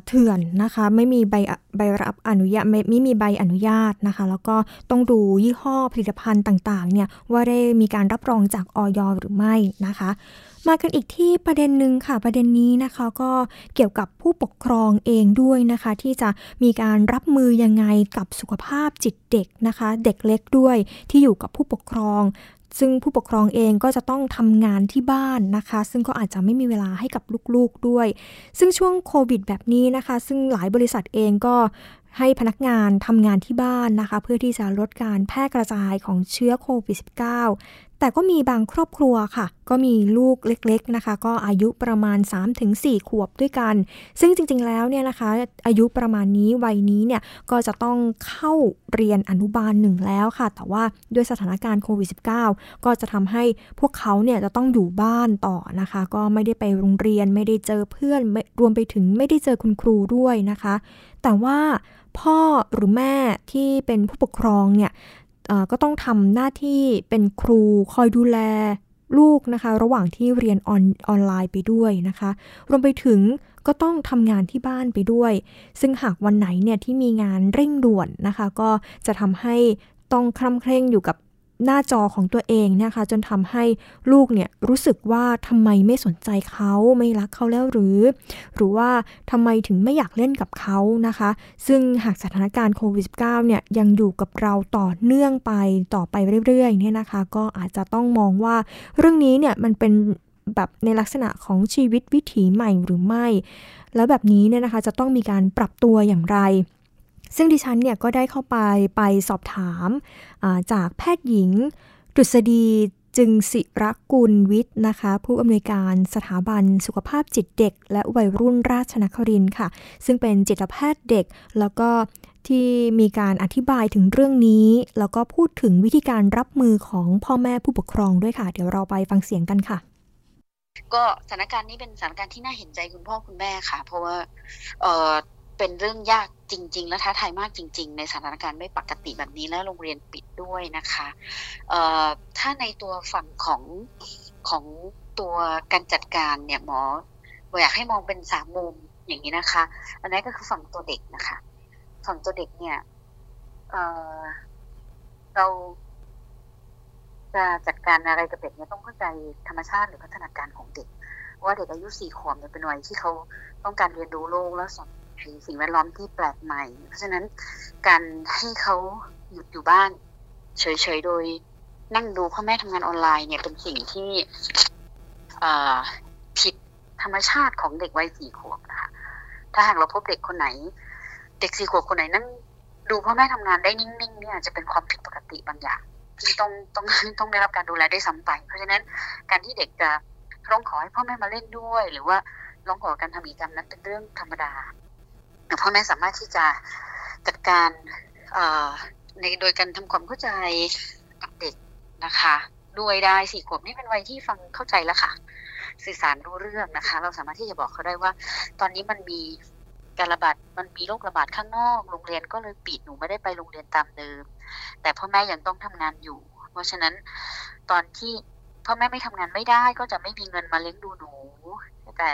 เถื่อนนะคะ ไม่มีใบใบรับอนุญาตไม่ไม่มีใบอนุญาตนะคะ แล้วก็ต้องดูยี่ห้อผลิตภัณฑ์ต่างๆเนี่ยว่าได้มีการรับรองจากออยหรือไม่นะคะ มากันอีกที่ประเด็นหนึ่งค่ะประเด็นนี้นะคะก็เกี่ยวกับผู้ปกครองเองด้วยนะคะ ที่จะมีการรับมือยังไงกับสุขภาพจิตเด็กนะคะ เด็กเล็กด้วยที่อยู่กับผู้ปกครองซึ่งผู้ปกครองเองก็จะต้องทำงานที่บ้านนะคะ ซึ่งก็อาจจะไม่มีเวลาให้กับลูกๆด้วย ซึ่งช่วงโควิดแบบนี้นะคะ ซึ่งหลายบริษัทเองก็ให้พนักงานทำงานที่บ้านนะคะ เพื่อที่จะลดการแพร่กระจายของเชื้อโควิด -19 แต่ก็มีบางครอบครัวค่ะ ก็มีลูกเล็กๆนะคะ ก็อายุประมาณ 3-4 ขวบด้วยกัน ซึ่งจริงๆแล้วเนี่ยนะคะ อายุประมาณนี้วัยนี้เนี่ยก็จะต้องเข้าเรียนอนุบาลหนึ่งแล้วค่ะ แต่ว่าด้วยสถานการณ์โควิด -19 ก็จะทำให้พวกเขาเนี่ยจะต้องอยู่บ้านต่อนะคะ ก็ไม่ได้ไปโรงเรียนไม่ได้เจอเพื่อนรวมไปถึงไม่ได้เจอคุณครูด้วยนะคะ แต่ว่าพ่อหรือแม่ที่เป็นผู้ปกครองเนี่ย ก็ต้องทำหน้าที่เป็นครูคอยดูแลลูกนะคะ ระหว่างที่เรียนออนออนไลน์ไปด้วยนะคะ รวมไปถึงก็ต้องทำงานที่บ้านไปด้วย ซึ่งหากวันไหนเนี่ยที่มีงานเร่งด่วนนะคะ ก็จะทำให้ต้องคล่ำเคร่งอยู่กับ หน้าจอของตัวเองนะคะ จนทำให้ลูกเนี่ยรู้สึกว่าทำไมไม่สนใจเขาไม่รักเขาแล้วหรือ หรือว่าทำไมถึงไม่อยากเล่นกับเขานะคะ ซึ่งหากสถานการณ์โควิด -19 เนี่ยยังอยู่กับเราต่อเนื่องไปต่อไปเรื่อยๆเนี่ยนะคะ ก็อาจจะต้องมองว่าเรื่องนี้เนี่ยมันเป็นแบบในลักษณะของชีวิตวิถีใหม่หรือไม่ แล้วแบบนี้เนี่ยนะคะจะต้องมีการปรับตัวอย่างไร ซึ่งดิฉันเนี่ยก็ได้เข้าไปไปสอบถามจากแพทย์หญิงดุษฎีจึงศิรกุลวิทย์นะคะ ผู้อำนวยการสถาบันสุขภาพจิตเด็ก และวัยรุ่นราชนครินค่ะ ซึ่งเป็นจิตแพทย์เด็ก แล้วก็ที่มีการอธิบายถึงเรื่องนี้ แล้วก็พูดถึงวิธีการรับมือของพ่อแม่ผู้ปกครองด้วยค่ะ เดี๋ยวเราไปฟังเสียงกันค่ะ ก็สถานการณ์นี้เป็นสถานการณ์ที่น่าเห็นใจคุณพ่อคุณแม่ค่ะ เพราะว่า เป็นเรื่องยากจริง ๆ และท้าทายมากจริง ๆ ในสถานการณ์ไม่ปกติแบบนี้และโรงเรียนปิดด้วยนะคะถ้าในตัวฝั่งของของตัวการจัดการเนี่ยหมออยากให้มองเป็นสามมุมอย่างนี้นะคะ อันนี้ก็คือฝั่งตัวเด็กนะคะ ฝั่งตัวเด็กเนี่ยเเราจะจัดการอะไรกับเด็กเนี่ยต้องเข้าใจธรรมชาติหรือพัฒนาการของเด็กว่าเด็กอายุสี่ขวบเนี่ยเป็นวัยที่เขาต้องการเรียนรู้โลกและส อนสิ่งแวดล้อมที่แปลกใหม่ เพราะฉะนั้นการให้เขาหยุดอยู่บ้าน เฉยๆ โดยนั่งดูพ่อแม่ทำงานออนไลน์เนี่ยเป็นสิ่งที่ผิดธรรมชาติของเด็กวัยสี่ขวบนะคะถ้าหากเราพบเด็กคนไหน เด็กสี่ขวบคนไหนนั่งดูพ่อแม่ทำงานได้นิ่งๆเนี่ยจะเป็นความผิดปกติบางอย่างที่ต้องต้องต้องได้รับการดูแลได้ซ้ำไป เพราะฉะนั้นการที่เด็กจะร้องขอให้พ่อแม่มาเล่นด้วย หรือว่าร้องขอการทำกิจกรรมนั้นเป็นเรื่องธรรมดา พ่อแม่สามารถที่จะจัดการในโดยการทำความเข้าใจกับเด็กนะคะด้วยได้สี่ขวบนี่เป็นวัยที่ฟังเข้าใจแล้วค่ะ สื่อสารรู้เรื่องนะคะ เราสามารถที่จะบอกเขาได้ว่า ตอนนี้มันมีการระบาดมันมีโรคระบาดข้างนอก โรงเรียนก็เลยปิดหนูไม่ได้ไปโรงเรียนตามเดิม แต่พ่อแม่ยังต้องทำงานอยู่ เพราะฉะนั้นตอนที่พ่อแม่ไม่ทำงานไม่ได้ก็จะไม่มีเงินมาเลี้ยงดูหนู แต่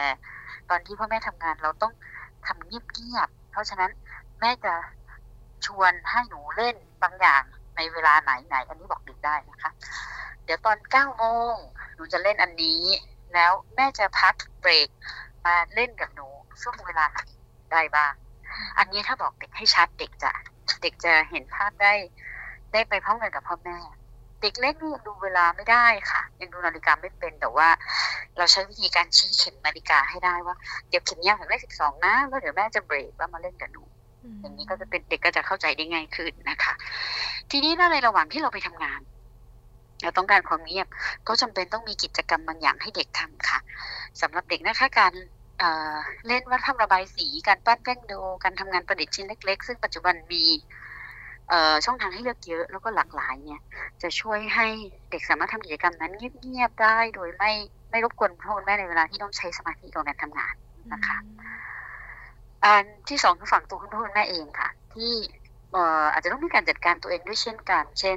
ตอนที่พ่อแม่ทำงานเราต้อง ทำเงียบๆ เพราะฉะนั้นแม่จะชวนให้หนูเล่นบางอย่างในเวลาไหนไหนอันนี้บอกเด็กได้นะคะ เดี๋ยวตอนเก้าโมงหนูจะเล่นอันนี้ แล้วแม่จะพักเบรกมาเล่นกับหนูช่วงเวลาไหนได้บ้าง อันนี้ถ้าบอกเด็กให้ชัดเด็กจะเด็กจะเห็นภาพได้ ได้ไปพร้อมกันกับพ่อแม่ ด็กเล็กนี่ยังดูเวลาไม่ได้ค่ะ ยังดูนาฬิกาไม่เป็นแต่ว่า เราใช้วิธีการชี้เข็มนาฬิกาให้ได้ว่าเดี๋ยวเข็มยาวถึงเลขสิบสองนะแล้วเดี๋ยวแม่จะเบรกแล้วมาเล่นกับหนูอย่างนี้ก็จะเป็นเด็กก็จะเข้าใจได้ง่ายขึ้นนะคะ ทีนี้ในระหว่างที่เราไปทำงาน เราต้องการความเงียบ ก็จำเป็นต้องมีกิจกรรมบางอย่างให้เด็กทำค่ะสำหรับเด็กนะคะการเล่นวัดภาพระบายสี การปั้นแป้งโด การทำงานประดิษฐ์ชิ้นเล็ก ๆ ซึ่งปัจจุบันมี ช่องทางให้เลือกเยอะแล้วก็หลากหลายเนี่ยจะช่วยให้เด็กสามารถทำกิจกรรมนั้นเงียบๆได้โดยไม่ไม่รบกวนพ่อแม่ในเวลาที่ต้องใช้สมาธิในการทำงานนะคะอันที่สองคือฝั่งตัวคุณพ่อคุณแม่เองค่ะ ที่อาจจะต้องมีการจัดการตัวเองด้วยเช่นกัน เช่น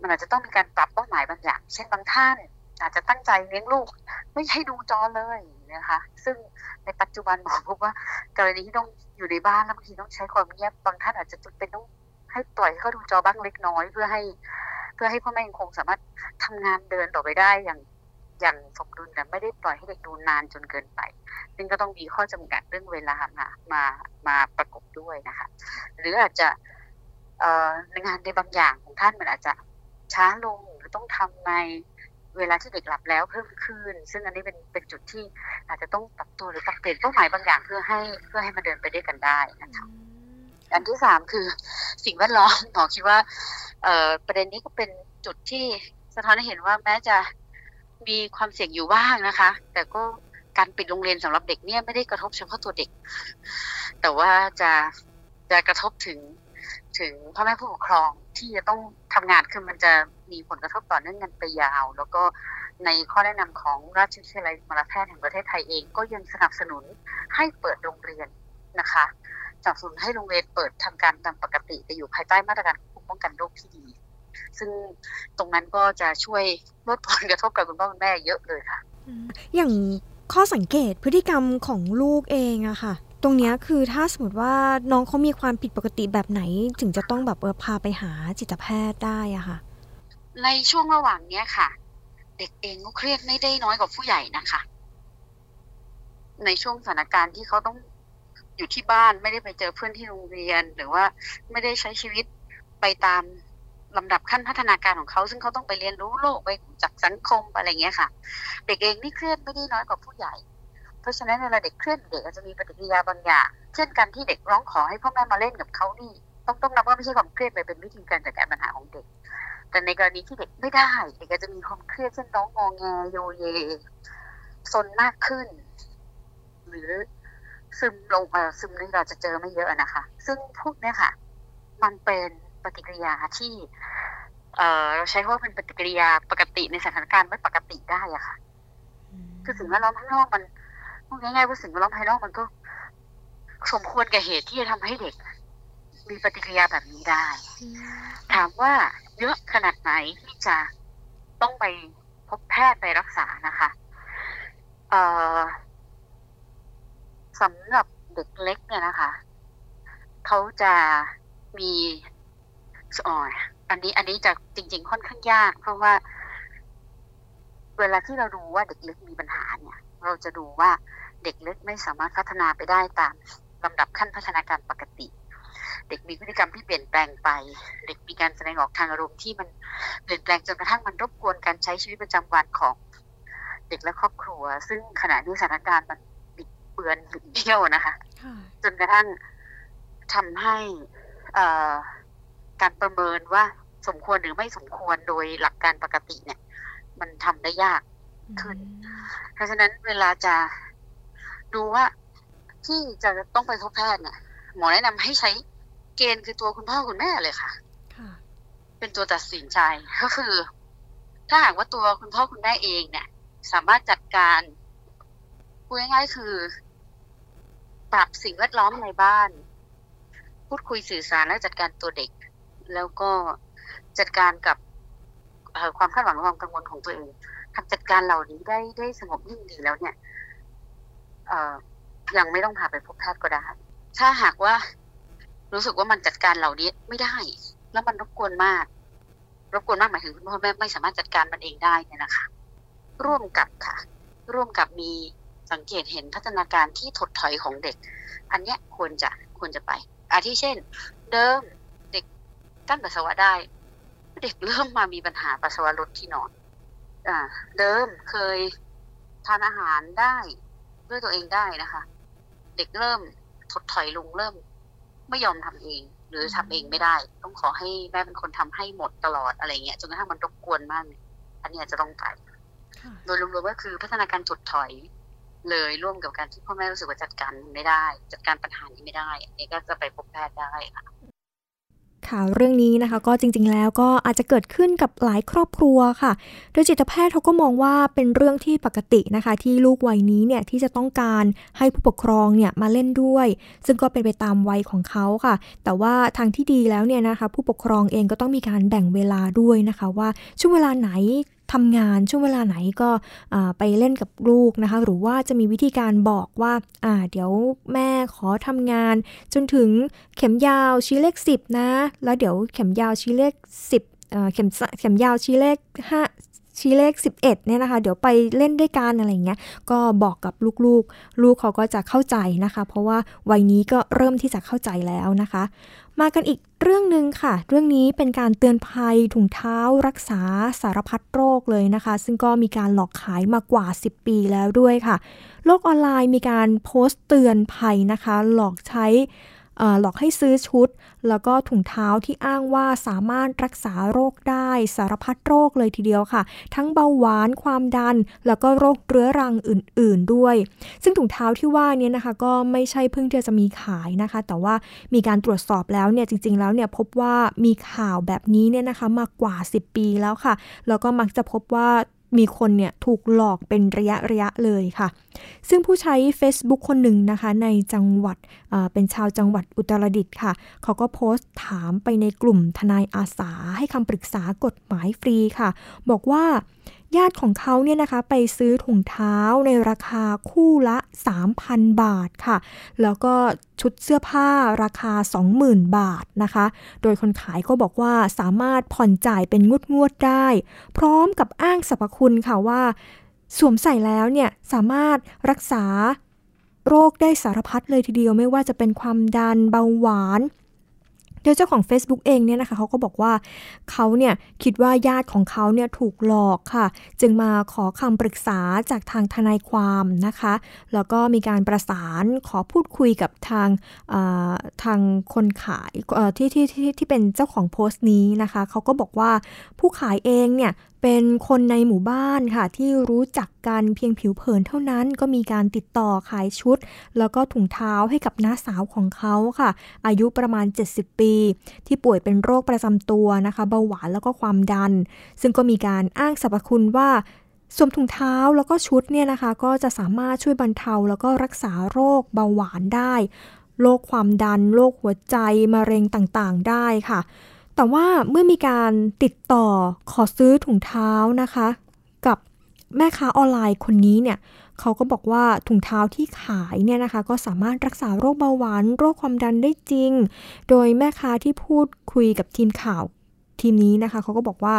มันอาจจะต้องมีการปรับเป้าหมายบางอย่าง เช่นบางท่านอาจจะตั้งใจเลี้ยงลูก ไม่ให้ดูจอเลยนะคะ ซึ่งในปัจจุบันหมอพบว่ากรณีที่ต้อง อยู่ในบ้านแล้วบางทีต้องใช้ความเงียบบางท่านอาจจะจำเป็นต้องให้ปล่อยให้เขาดูจอบ้างเล็กน้อย เพื่อให้ เพื่อให้พ่อแม่ยังคงสามารถทำงานเดินต่อไปได้อย่างอย่างสมดุลแต่ไม่ได้ปล่อยให้เด็กดูนานจนเกินไป ซึ่งก็ต้องมีข้อจำกัดเรื่องเวลามามามาประกบด้วยนะคะ หรืออาจจะในงานในบางอย่างของท่านมันอาจจะช้าลงหรือต้องทำใน เวลาที่เด็กหลับแล้วเพิ่มขึ้น ซึ่งอันนี้เป็นเป็นจุดที่อาจจะต้องปรับตัวหรือปรับเปลี่ยนเป้าหมายบางอย่างเพื่อให้เพื่อให้มันเดินไปด้วยกันได้นะคะอันที่สามคือสิ่งแวดล้อมหมอคิดว่าเอ่อประเด็นนี้ก็เป็นจุดที่สะท้อนให้เห็นว่าแม้จะมีความเสี่ยงอยู่บ้างนะคะ แต่ก็การปิดโรงเรียนสำหรับเด็กเนี่ยไม่ได้กระทบเฉพาะตัวเด็ก แต่ว่าจะจะกระทบถึงถึงพ่อแม่ผู้ปกครองที่จะต้องทำงานคือมันจะ มีผลกระทบต่อเนื่องกันไปยาว แล้วก็ในข้อแนะนำของราชวิทยาลัยมรแพทย์แห่งประเทศไทยเอง ก็ยังสนับสนุนให้เปิดโรงเรียนนะคะสนับสนุนให้โรงเรียนเปิดทำการตามปกติแต่อยู่ภายใต้มาตรการควบคุมป้องกันโรคที่ดี ซึ่งตรงนั้นก็จะช่วยลดผลกระทบกับคุณพ่อคุณแม่เยอะเลยค่ะ อย่างข้อสังเกตพฤติกรรมของลูกเองอะค่ะ ตรงนี้คือถ้าสมมติว่าน้องเขามีความผิดปกติแบบไหน ถึงจะต้องแบบเออพาไปหาจิตแพทย์ได้อะค่ะ ในช่วงระหว่างเนี้ยค่ะ เด็กเองก็เครียดไม่ได้น้อยกว่าผู้ใหญ่นะคะ ในช่วงสถานการณ์ที่เขาต้องอยู่ที่บ้านไม่ได้ไปเจอเพื่อนที่โรงเรียน หรือว่าไม่ได้ใช้ชีวิตไปตามลำดับขั้นพัฒนาการของเขา ซึ่งเขาต้องไปเรียนรู้โลกไปจากสังคมอะไรเงี้ยค่ะ เด็กเองนี่เครียดไม่ได้น้อยกว่าผู้ใหญ่ เพราะฉะนั้นเวลาเด็กเครียดเด็กอาจจะมีปฏิกิริยาบางอย่าง เช่นการที่เด็กร้องขอให้พ่อแม่มาเล่นกับเขานี่ ต้องต้องนับว่าไม่ใช่ความเครียดไปเป็นวิธีการจัดการปัญหาของเด็ก แต่ในกรณีที่เด็กไม่ได้เด็กอาจจะมีความเครียดเช่นร้องงอแงโยเยซนมากขึ้น หรือซึมลงมาซึมนี่เราจะเจอไม่เยอะนะคะ ซึ่งพวกนี้ค่ะ มันเป็นปฏิกิริยาที่เออเราใช้คำว่าเป็นปฏิกิริยาปกติในสถานการณ์ไม่ปกติได้อะค่ะ คือสิ่งแวดล้อมข้างนอกมันง่ายๆว่าสิ่งแวดล้อมภายนอกมันก็สมควรแก่เหตุที่จะทำให้เด็ก มีปฏิกิริยาแบบนี้ได้ ถามว่าเยอะขนาดไหนที่จะต้องไปพบแพทย์ไปรักษานะคะเอ่อสำหรับเด็กเล็กเนี่ยนะคะ เขาจะมีอ๋ออันนี้อันนี้จะจริง ๆ ค่อนข้างยาก เพราะว่า เวลาที่เราดูว่าเด็กเล็กมีปัญหาเนี่ย เราจะดูว่าเด็กเล็กไม่สามารถพัฒนาไปได้ตามลำดับขั้นพัฒนาการปกติ เด็กมีพฤติกรรมที่เปลี่ยนแปลงไป เด็กมีการแสดงออกทางอารมณ์ที่มันเปลี่ยนแปลงจนกระทั่งมันรบกวนการใช้ชีวิตประจำวันของเด็กและครอบครัว ซึ่งขณะนี้สถานการณ์มันบิดเบือนบิดเบี้ยวนะคะ จนกระทั่งทำให้การประเมินว่าสมควรหรือไม่สมควรโดยหลักการปกติเนี่ย มันทำได้ยากขึ้น เพราะฉะนั้นเวลาจะดูว่าที่จะต้องไปพบแพทย์เนี่ยหมอแนะนำให้ใช้ เกณฑ์คือตัวคุณพ่อคุณแม่เลยค่ะเป็นตัวตัดสินใจก็คือ ถ้าหากว่าตัวคุณพ่อคุณแม่เองเนี่ย สามารถจัดการพูดง่ายๆคือ ปรับสิ่งแวดล้อมในบ้าน พูดคุยสื่อสารและจัดการตัวเด็ก แล้วก็จัดการกับความคาดหวังความกังวลของตัวเองทำจัดการเหล่านี้ได้ได้สงบนิ่งดีแล้วเนี่ย เออยังไม่ต้องพาไปพบแพทย์ก็ได้ ถ้าหากว่า รู้สึกว่ามันจัดการเหล่านี้ไม่ได้ แล้วมันรบกวนมาก รบกวนมากหมายถึงคุณพ่อแม่ไม่สามารถจัดการมันเองได้เนี่ยนะคะ ร่วมกับค่ะ ร่วมกับมีสังเกตเห็นพัฒนาการที่ถดถอยของเด็ก อันเนี้ยควรจะควรจะไปอาทิเช่น เดิมเด็กกั้นปัสสาวะได้ เด็กเริ่มมามีปัญหาปัสสาวะลดที่นอนอ่า เดิมเคยทานอาหารได้ด้วยตัวเองได้นะคะ เด็กเริ่มถดถอยลงเริ่ม ไม่ยอมทำเอง หรือทำเองไม่ได้ ต้องขอให้แม่เป็นคนทำให้หมดตลอดอะไรเงี้ยจนกระทั่งมันรบกวนมาก อันนี้จะต้องไปโดยรวมๆก็คือพัฒนาการถดถอย เลยร่วมกับการที่พ่อแม่รู้สึกว่าจัดการไม่ได้ จัดการปัญหานี้ไม่ได้อันนี้ก็จะไปพบแพทย์ได้ค่ะ ค่ะเรื่องนี้นะคะ ก็จริง ๆ แล้วก็อาจจะเกิดขึ้นกับหลายครอบครัวค่ะ โดยจิตแพทย์เขาก็มองว่าเป็นเรื่องที่ปกตินะคะ ที่ลูกวัยนี้เนี่ยที่จะต้องการให้ผู้ปกครองเนี่ยมาเล่นด้วย ซึ่งก็เป็นไปตามวัยของเขาค่ะ แต่ว่าทางที่ดีแล้วเนี่ยนะคะ ผู้ปกครองเองก็ต้องมีการแบ่งเวลาด้วยนะคะ ว่าช่วงเวลาไหน ทำงานช่วงเวลาไหนก็ไปเล่นกับลูกนะคะ หรือว่าจะมีวิธีการบอกว่าเดี๋ยวแม่ขอทำงาน จนถึงเข็มยาวชี้เลข 10 นะ แล้วเดี๋ยวเข็มยาวชี้เลข 10เข็มเข็มยาวชี้เลข5 ชี้เลข 11เนี่ยนะคะ เดี๋ยวไปเล่นด้วยกันอะไรเงี้ย ก็บอกกับลูกๆ ลูกเขาก็จะเข้าใจนะคะ เพราะว่าวัยนี้ก็เริ่มที่จะเข้าใจแล้วนะคะ มากันอีกเรื่องหนึ่งค่ะ เรื่องนี้เป็นการเตือนภัยถุงเท้ารักษาสารพัดโรคเลยนะคะ ซึ่งก็มีการหลอกขายมากว่า 10 ปีแล้วด้วยค่ะ โลกออนไลน์มีการโพสต์เตือนภัยนะคะ หลอกใช้ หลอกให้ซื้อชุด แล้วก็ถุงเท้าที่อ้างว่าสามารถรักษาโรคได้สารพัดโรคเลยทีเดียวค่ะ ทั้งเบาหวานความดัน แล้วก็โรคเรื้อรังอื่น ๆด้วย ซึ่งถุงเท้าที่ว่านี้นะคะ ก็ไม่ใช่เพิ่งจะมีขายนะคะ แต่ว่ามีการตรวจสอบแล้วเนี่ยจริง ๆ แล้วเนี่ยพบว่ามีข่าวแบบนี้เนี่ยนะคะมากกว่า 10 ปีแล้วค่ะ แล้วก็มักจะพบว่า มีคนเนี่ยถูกหลอกเป็นระยะระยะเลยค่ะ ซึ่งผู้ใช้ Facebook คนหนึ่งนะคะในจังหวัดเป็นชาวจังหวัดอุตรดิตถ์ค่ะ เขาก็โพสต์ถามไปในกลุ่มทนายอาสาให้คำปรึกษากฎหมายฟรีค่ะ บอกว่า ญาติของเขาเนี่ยนะคะไปซื้อถุงเท้าในราคาคู่ละ 3,000 บาทค่ะ แล้วก็ชุดเสื้อผ้าราคา 20,000 บาทนะคะ โดยคนขายก็บอกว่าสามารถผ่อนจ่ายเป็นงวดงวดได้ พร้อมกับอ้างสรรพคุณค่ะว่า สวมใส่แล้วเนี่ยสามารถรักษาโรคได้สารพัดเลยทีเดียวไม่ว่าจะเป็นความดันเบาหวาน โดยเจ้าของ Facebook เองเนี่ยนะคะเขาก็บอกว่าเขาเนี่ยคิดว่าญาติของเขาเนี่ยถูกหลอกค่ะ จึงมาขอคำปรึกษาจากทางทนายความนะคะ แล้วก็มีการประสานขอพูดคุยกับทางทางคนขายที่ที่ที่ที่เป็นเจ้าของโพสต์นี้นะคะเขาก็บอกว่าผู้ขายเองเนี่ย เป็นคนในหมู่บ้านค่ะ ที่รู้จักกันเพียงผิวเผินเท่านั้นก็มีการติดต่อขายชุด แล้วก็ถุงเท้าให้กับน้าสาวของเขาค่ะ อายุประมาณ 70 ปี ที่ป่วยเป็นโรคประจำตัวนะคะเบาหวานแล้วก็ความดัน ซึ่งก็มีการอ้างสรรพคุณว่าสวมถุงเท้าแล้วก็ชุดเนี่ยนะคะ ก็จะสามารถช่วยบรรเทาแล้วก็รักษาโรคเบาหวานได้โรคความดันโรคหัวใจมะเร็งต่างๆ ได้ค่ะ แต่ว่าเมื่อมีการติดต่อขอซื้อถุงเท้านะคะ กับแม่ค้าออนไลน์คนนี้เนี่ยเขาก็บอกว่าถุงเท้าที่ขายเนี่ยนะคะ ก็สามารถรักษาโรคเบาหวานโรคความดันได้จริง โดยแม่ค้าที่พูดคุยกับทีมข่าวทีมนี้นะคะเขาก็บอกว่า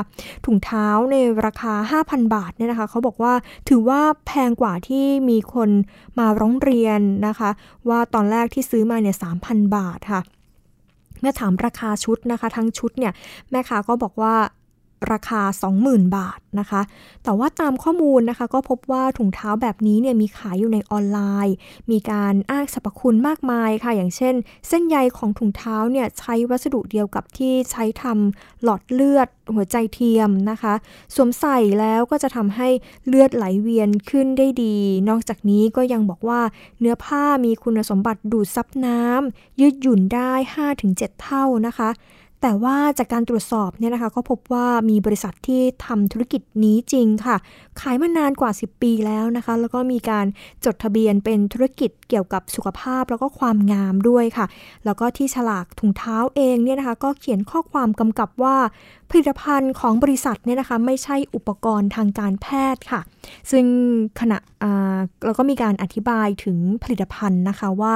ถุงเท้าในราคา 5,000 บาทเนี่ยนะคะเขาบอกว่าถือว่าแพงกว่าที่มีคนมาร้องเรียนนะคะ ว่าตอนแรกที่ซื้อมาเนี่ย3,000 บาทค่ะ เมื่อถามราคาชุดนะคะ ทั้งชุดเนี่ยแม่ค้าก็บอกว่า ราคา 20,000 บาทนะคะ แต่ว่าตามข้อมูลนะคะ ก็พบว่าถุงเท้าแบบนี้เนี่ยมีขายอยู่ในออนไลน์ มีการอ้างสรรพคุณมากมายค่ะ อย่างเช่น เส้นใยของถุงเท้าเนี่ยใช้วัสดุเดียวกับที่ใช้ทำหลอดเลือดหัวใจเทียมนะคะ สวมใส่แล้วก็จะทำให้เลือดไหลเวียนขึ้นได้ดี นอกจากนี้ก็ยังบอกว่าเนื้อผ้ามีคุณสมบัติดูดซับน้ำยืดหยุ่นได้ 5-7 เท่านะคะ แต่ว่าจากการตรวจสอบเนี่ยนะคะก็พบว่ามีบริษัทที่ทำธุรกิจนี้จริงค่ะ ขายมานานกว่า 10 ปีแล้วนะคะ แล้วก็มีการจดทะเบียนเป็นธุรกิจเกี่ยวกับสุขภาพแล้วก็ความงามด้วยค่ะ แล้วก็ที่ฉลากถุงเท้าเองเนี่ยนะคะ ก็เขียนข้อความกำกับว่าผลิตภัณฑ์ของบริษัทเนี่ยนะคะไม่ใช่อุปกรณ์ทางการแพทย์ค่ะ ซึ่งขณะเราก็มีการอธิบายถึงผลิตภัณฑ์นะคะว่า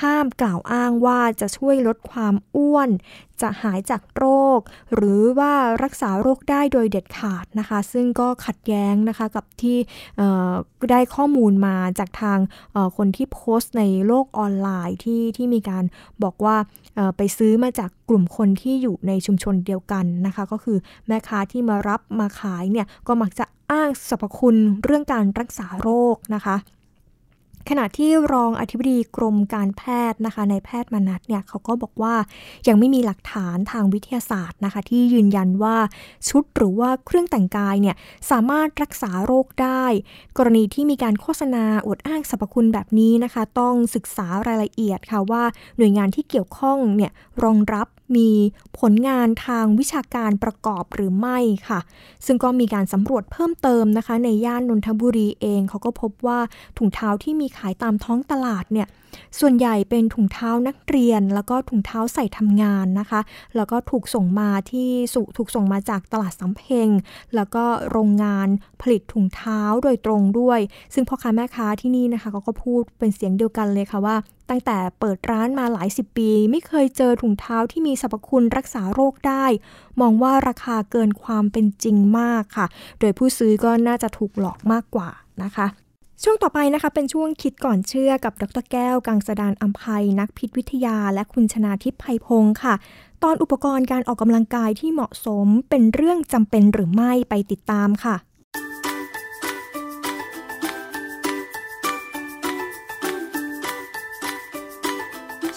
ห้ามกล่าวอ้างว่าจะช่วยลดความอ้วนจะหายจากโรค หรือว่ารักษาโรคได้โดยเด็ดขาดนะคะ ซึ่งก็ขัดแย้งนะคะกับที่ได้ข้อมูลมาจากทางคนที่โพสต์ในโลกออนไลน์ที่ที่มีการบอกว่าไปซื้อมาจากกลุ่มคนที่อยู่ในชุมชนเดียวกันนะคะ ก็คือแม่ค้าที่มารับมาขายเนี่ยก็มักจะอ้างสรรพคุณเรื่องการรักษาโรคนะคะ ขณะที่รองอธิบดีกรมการแพทย์นะคะในแพทย์มนัทเนี่ยเขาก็บอกว่ายังไม่มีหลักฐานทางวิทยาศาสตร์นะคะ ที่ยืนยันว่าชุดหรือว่าเครื่องแต่งกายเนี่ยสามารถรักษาโรคได้ กรณีที่มีการโฆษณาอวดอ้างสรรพคุณแบบนี้นะคะ ต้องศึกษารายละเอียดค่ะว่าหน่วยงานที่เกี่ยวข้องเนี่ยรองรับ มีผลงานทางวิชาการประกอบหรือไม่ค่ะ ซึ่งก็มีการสำรวจเพิ่มเติมนะคะ ในย่านนนทบุรีเองเขาก็พบว่าถุงเท้าที่มีขายตามท้องตลาดเนี่ย ส่วนใหญ่เป็นถุงเท้านักเรียน แล้วก็ถุงเท้าใส่ทำงานนะคะ แล้วก็ถูกส่งมาที่สุถูกส่งมาจากตลาดสำเพ็ง แล้วก็โรงงานผลิตถุงเท้าโดยตรงด้วย ซึ่งพ่อค้าแม่ค้าที่นี่นะคะเขาก็พูดเป็นเสียงเดียวกันเลยค่ะว่าตั้งแต่เปิดร้านมาหลายสิบปี ไม่เคยเจอถุงเท้าที่มีสรรพคุณรักษาโรคได้ มองว่าราคาเกินความเป็นจริงมากค่ะ โดยผู้ซื้อก็น่าจะถูกหลอกมากกว่านะคะ ช่วงต่อไปนะคะเป็นช่วงคิดก่อนเชื่อกับดรแก้ว กังสดานอัมภัยนักพิษวิทยา และคุณชนาทิพย์ไพพงศ์ค่ะ ตอนอุปกรณ์การออกกำลังกายที่เหมาะสมเป็นเรื่องจำเป็นหรือไม่ไปติดตามค่ะ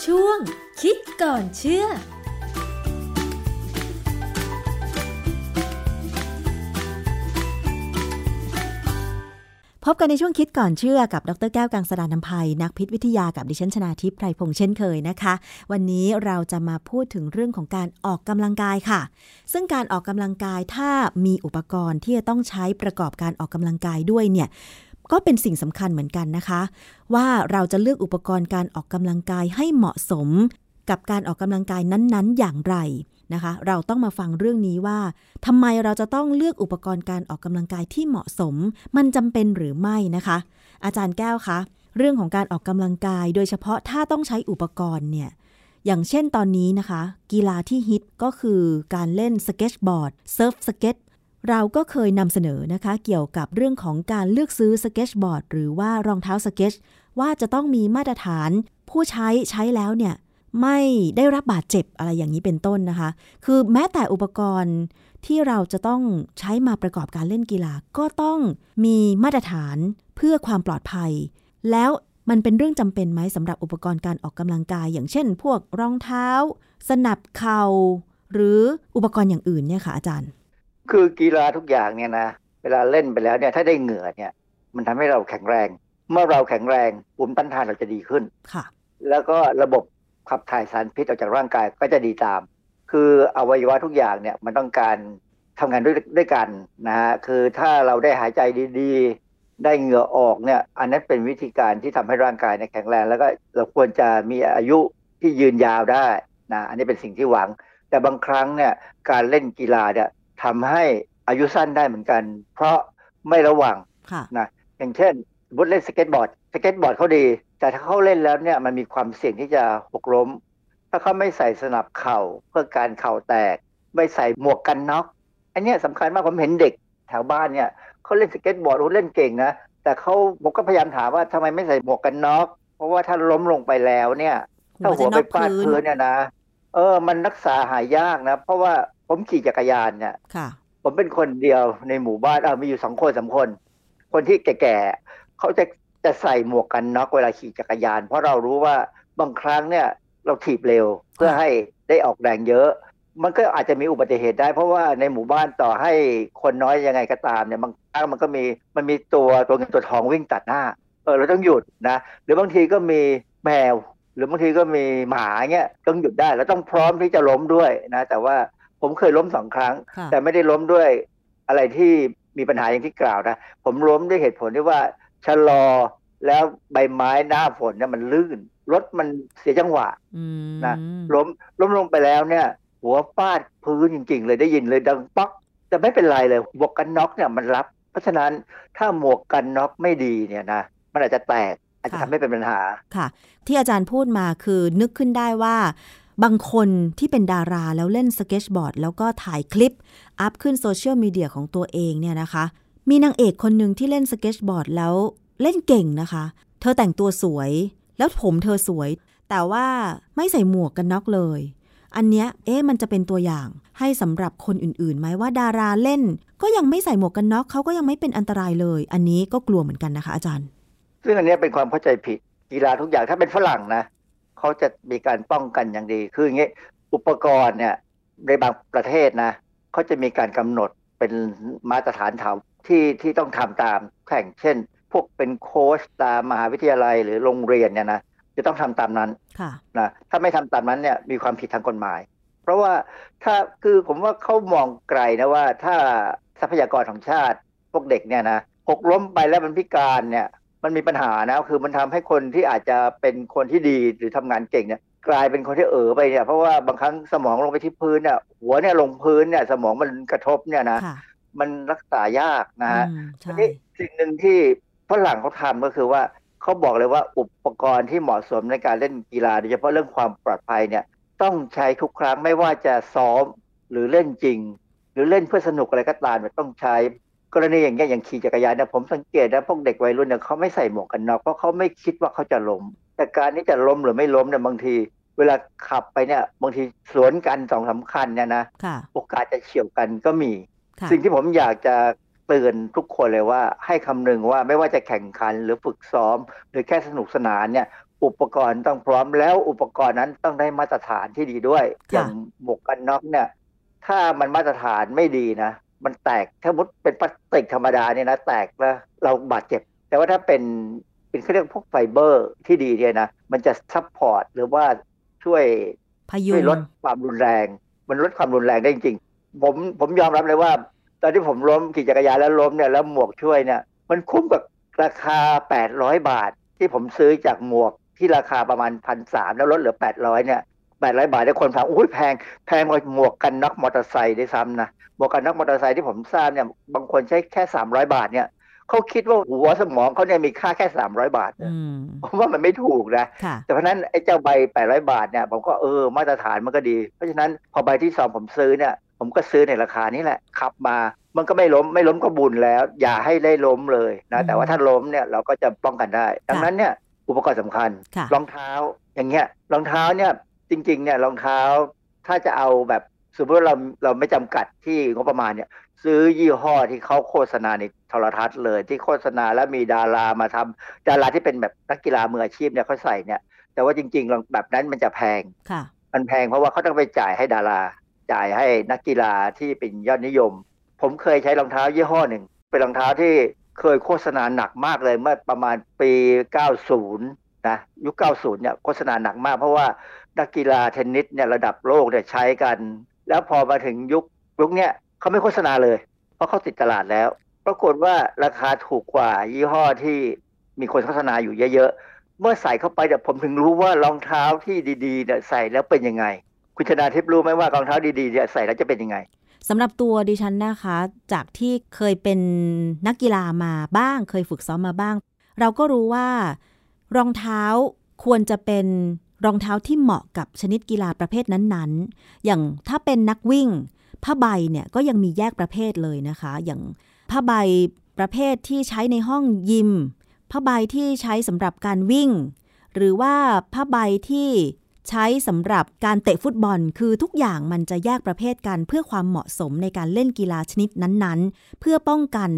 ช่วงคิดก่อนเชื่อ พบกันในช่วงคิดก่อนเชื่อกับดรแก้วกังสดานนภัย นักพิษวิทยากับดิฉันชนาทิพย์ไพรพงษ์เช่นเคยนะคะ วันนี้เราจะมาพูดถึงเรื่องของการออกกำลังกายค่ะ ซึ่งการออกกำลังกายถ้ามีอุปกรณ์ที่จะต้องใช้ประกอบการออกกำลังกายด้วยเนี่ยก็เป็นสิ่งสำคัญเหมือนกันนะคะ ว่าเราจะเลือกอุปกรณ์การออกกำลังกายให้เหมาะสม กับการออกกำลังกายนั้นๆ อย่างไร นะคะ เราต้องมาฟังเรื่องนี้ว่าทำไมเราจะต้องเลือกอุปกรณ์การออกกำลังกายที่เหมาะสม มันจำเป็นหรือไม่นะคะ อาจารย์แก้วคะเรื่องของการออกกำลังกาย โดยเฉพาะถ้าต้องใช้อุปกรณ์เนี่ยอย่างเช่นตอนนี้นะคะ กีฬาที่ฮิตก็คือการเล่นสเก็ตบอร์ดเซิร์ฟสเก็ตเราก็เคยนำเสนอนะคะ เกี่ยวกับเรื่องของการเลือกซื้อสเก็ตบอร์ดหรือว่ารองเท้าสเก็ตว่าจะต้องมีมาตรฐาน ผู้ใช้ใช้แล้วเนี่ย ไม่ได้รับบาดเจ็บอะไรอย่างนี้เป็นต้นนะคะ คือแม้แต่อุปกรณ์ที่เราจะต้องใช้มาประกอบการเล่นกีฬาก็ต้องมีมาตรฐานเพื่อความปลอดภัย แล้วมันเป็นเรื่องจำเป็นไหมสำหรับอุปกรณ์การออกกำลังกาย อย่างเช่น พวกรองเท้า สนับเข่าหรืออุปกรณ์อย่างอื่นเนี่ยค่ะอาจารย์ คือกีฬาทุกอย่างเนี่ยนะเวลาเล่นไปแล้วเนี่ยถ้าได้เหงื่อเนี่ย มันทำให้เราแข็งแรง เมื่อเราแข็งแรงภูมิต้านทานเราจะดีขึ้นค่ะ แล้วก็ระบบ ขับถ่ายสารพิษออกจากร่างกายก็จะดีตาม คืออวัยวะทุกอย่างเนี่ยมันต้องการทำงานด้วยด้วยกันนะฮะคือถ้าเราได้หายใจดีๆ ได้เหงื่อออกเนี่ยอันนั้นเป็นวิธีการที่ทำให้ร่างกายเนี่ยแข็งแรง แล้วก็เราควรจะมีอายุที่ยืนยาวได้นะอันนี้เป็นสิ่งที่หวัง แต่บางครั้งเนี่ยการเล่นกีฬาเนี่ยทำให้อายุสั้นได้เหมือนกัน เพราะไม่ระวังนะอย่างเช่นสมมุติเล่นสเก็ตบอร์ดสเก็ตบอร์ดเขาดี แต่ถ้าเขาเล่นแล้วเนี่ยมันมีความเสี่ยงที่จะหกล้ม ถ้าเขาไม่ใส่สนับเข่าเพื่อกันเข่าแตก ไม่ใส่หมวกกันน็อก อันนี้สำคัญมากผมเห็นเด็กแถวบ้านเนี่ยเขาเล่นสเก็ตบอร์ดเขาเล่นเก่งนะแต่เขาผมก็พยายามถามว่าทำไมไม่ใส่หมวกกันน็อก เพราะว่าถ้าล้มลงไปแล้วเนี่ยถ้าหัวไปฟาดพื้นเนี่ยนะเออ มันรักษาหายยากนะ เพราะว่าผมขี่จักรยานเนี่ยค่ะปผมเป็นคนเดียวในหมู่บ้านเออมีอยู่สองคนสาคน คนที่แก่ๆเขาจะ จะใส่หมวกกันน็อกเวลาขี่จักรยาน เพราะเรารู้ว่าบางครั้งเนี่ยเราถีบเร็วเพื่อให้ได้ออกแรงเยอะ มันก็อาจจะมีอุบัติเหตุได้ เพราะว่าในหมู่บ้านต่อให้คนน้อยยังไงก็ตามเนี่ยบางครั้งมันก็มีมันมีตัวตัวเงินตัวทองวิ่งตัดหน้าเออเราต้องหยุดนะหรือบางทีก็มีแมว หรือบางทีก็มีหมาเงี้ยต้องหยุดได้แล้วต้องพร้อมที่จะล้มด้วยนะ แต่ว่าผมเคยล้มสองครั้ง แต่ไม่ได้ล้มด้วยอะไรที่มีปัญหาอย่างที่กล่าวนะผมล้มด้วยเหตุผลที่ว่า ชะลอแล้วใบไม้หน้าฝนเนี่ยมันลื่น รถมันเสียจังหวะนะล้มล้มลงไปแล้วเนี่ย หัวฟาดพื้นจริง ๆ เลยได้ยินเลยดังป๊อกแต่ไม่เป็นไรเลยหมวกกันน็อกเนี่ยมันรับ เพราะฉะนั้นถ้าหมวกกันน็อกไม่ดีเนี่ยนะมันอาจจะแตกอาจจะทำให้เป็นปัญหาค่ะ ที่อาจารย์พูดมาคือนึกขึ้นได้ว่าบางคนที่เป็นดาราแล้วเล่นสเก็ตบอร์ด แล้วก็ถ่ายคลิป up ขึ้นโซเชียลมีเดียของตัวเองเนี่ยนะคะ มีนางเอกคนหนึ่งที่เล่นสเก็ตบอร์ดแล้วเล่นเก่งนะคะ เธอแต่งตัวสวย แล้วผมเธอสวย แต่ว่าไม่ใส่หมวกกันน็อกเลย อันเนี้ยเอ๊ะมันจะเป็นตัวอย่างให้สำหรับคนอื่นๆไหมว่าดาราเล่น ก็ยังไม่ใส่หมวกกันน็อกเขาก็ยังไม่เป็นอันตรายเลย อันนี้ก็กลัวเหมือนกันนะคะ อาจารย์ ซึ่งอันนี้เป็นความเข้าใจผิดกีฬาทุกอย่างถ้าเป็นฝรั่งนะเขาจะมีการป้องกันอย่างดี คืออย่างนี้ยอุปกรณ์เนี่ยในบางประเทศนะเขาจะมีการกำหนดเป็นมาตรฐานถาว ที่ที่ต้องทำตามแข่งเช่น พวกเป็นโค้ชตามมหาวิทยาลัยหรือโรงเรียนเนี่ยนะจะต้องทำตามนั้นนะถ้าไม่ทำตามนั้นเนี่ยมีความผิดทางกฎหมาย เพราะว่าถ้าคือผมว่าเขามองไกลนะว่าถ้าทรัพยากรของชาติพวกเด็กเนี่ยนะหกล้มไปแล้วมันพิการเนี่ยมันมีปัญหานะคือมันทำให้คนที่อาจจะเป็นคนที่ดีหรือทำงานเก่งเนี่ยกลายเป็นคนที่เอ๋อไปเนี่ยเพราะว่าบางครั้งสมองลงไปที่พื้นเนี่ยหัวเนี่ยลงพื้นเนี่ยสมองมันกระทบเนี่ยนะ มันรักษายากนะฮะทีนี้สิ่งหนึ่งที่ฝรั่งเขาทำก็คือว่าเขาบอกเลยว่าอุปกรณ์ที่เหมาะสมในการเล่นกีฬาโดยเฉพาะเรื่องความปลอดภัยเนี่ย ต้องใช้ทุกครั้งไม่ว่าจะซ้อมหรือเล่นจริง หรือเล่นเพื่อสนุกอะไรก็ตามต้องใช้กรณีอย่างเงี้ยอย่างขี่จักรยานเนี่ยผมสังเกตนะพวกเด็กวัยรุ่นเนี่ยเขาไม่ใส่หมวกกันน็อกเพราะเขาไม่คิดว่าเขาจะล้มแต่การที่จะล้มหรือไม่ล้มเนี่ยบางที เวลาขับไปเนี่ยบางทีสวนกันสองสาคัญเนี่ยนะโอกาสจะเฉียวกันก็มี สิ่งที่ผมอยากจะเตือนทุกคนเลยว่า ให้คำนึงว่าไม่ว่าจะแข่งขันหรือฝึกซ้อม หรือแค่สนุกสนานเนี่ยอุปกรณ์ต้องพร้อมแล้วอุปกรณ์นั้นต้องได้มาตรฐานที่ดีด้วยอย่างหมวกกันน็อกเนี่ย ถ้ามันมาตรฐานไม่ดีนะ มันแตกถ้าสมมุติเป็นพลาสติกธรรมดาเนี่ยนะแตกแล้วเราบาดเจ็บ แต่ว่าถ้าเป็นเป็นเขาเรียกพวกไฟเบอร์ที่ดีเนี่ยนะมันจะ support หรือว่าช่วยช่วยลดความรุนแรง มันลดความรุนแรงได้จริงๆ ผมผมยอมรับเลยว่า ตอนที่ผมล้มขี่จักรยานแล้วล้มเนี่ยแล้วหมวกช่วยเนี่ย มันคุ้มกับราคา 800 บาท ที่ผมซื้อจากหมวกที่ราคาประมาณพันสามแล้วลดเหลือ 800 เนี่ยแปดร้อยบาทได้คนถามอุ้ยแพงแพงกว่าหมวกกันน็อกมอเตอร์ไซค์ได้ซ้ำนะหมวกกันน็อกมอเตอร์ไซค์ที่ผมทราบเนี่ยบางคนใช้แค่สามร้อยบาทเนี่ยเขาคิดว่าหัวสมองเขาเนี่ยมีค่าแค่สามร้อยบาทผมว่ามันไม่ถูกนะ แต่เพราะนั้นไอ้เจ้าใบแปดร้อยบาทเนี่ยผมก็เออมาตรฐานมันก็ดี เพราะฉะนั้นพอใบที่สองผมซื้อเนี่ย ผมก็ซื้อในราคานี้แหละขับมา มันก็ไม่ล้มไม่ล้มก็บุญแล้ว อย่าให้ได้ล้มเลยนะแต่ว่าถ้าล้มเนี่ยเราก็จะป้องกันได้ ดังนั้นเนี่ยอุปกรณ์สำคัญ รองเท้าอย่างเงี้ยรองเท้าเนี่ยจริง ๆ เนี่ยรองเท้าถ้าจะเอาแบบสมมติเราเราไม่จำกัดที่งบประมาณเนี่ยซื้อยี่ห้อที่เขาโฆษณาในโทรทัศน์เลยที่โฆษณาแล้วมีดารามาทำดาราที่เป็นแบบนักกีฬามืออาชีพเนี่ยเขาใส่เนี่ย แต่ว่าจริงๆแบบนั้นมันจะแพงค่ะมันแพงเพราะว่าเขาต้องไปจ่ายให้ดารา จ่ายให้นักกีฬาที่เป็นยอดนิยม ผมเคยใช้รองเท้ายี่ห้อหนึ่ง เป็นรองเท้าที่เคยโฆษณาหนักมากเลยเมื่อประมาณปี 90 นะยุค 90 เนี่ยโฆษณาหนักมากเพราะว่านักกีฬาเทนนิสเนี่ยระดับโลกเนี่ยใช้กัน แล้วพอมาถึงยุคยุคเนี้ยเขาไม่โฆษณาเลย เพราะเขาติดตลาดแล้ว ปรากฏว่าราคาถูกกว่ายี่ห้อที่มีคนโฆษณาอยู่เยอะๆเมื่อใส่เข้าไปเดี๋ยผมถึงรู้ว่ารองเท้าที่ดีๆเนี่ยใส่แล้วเป็นยังไง คุณชนาทิพย์รู้ไหมว่ารองเท้าดีๆเนี่ยใส่แล้วจะเป็นยังไงสำหรับตัวดิฉันนะคะ จากที่เคยเป็นนักกีฬามาบ้าง เคยฝึกซ้อมมาบ้าง เราก็รู้ว่ารองเท้าควรจะเป็นรองเท้าที่เหมาะกับชนิดกีฬาประเภทนั้นๆ อย่างถ้าเป็นนักวิ่งผ้าใบเนี่ยก็ยังมีแยกประเภทเลยนะคะ อย่างผ้าใบประเภทที่ใช้ในห้องยิมผ้าใบที่ใช้สำหรับการวิ่ง หรือว่าผ้าใบที่ ใช้สำหรับการเตะฟุตบอล คือทุกอย่างมันจะแยกประเภทกันเพื่อความเหมาะสมในการเล่นกีฬาชนิดนั้นๆ เพื่อป้องกัน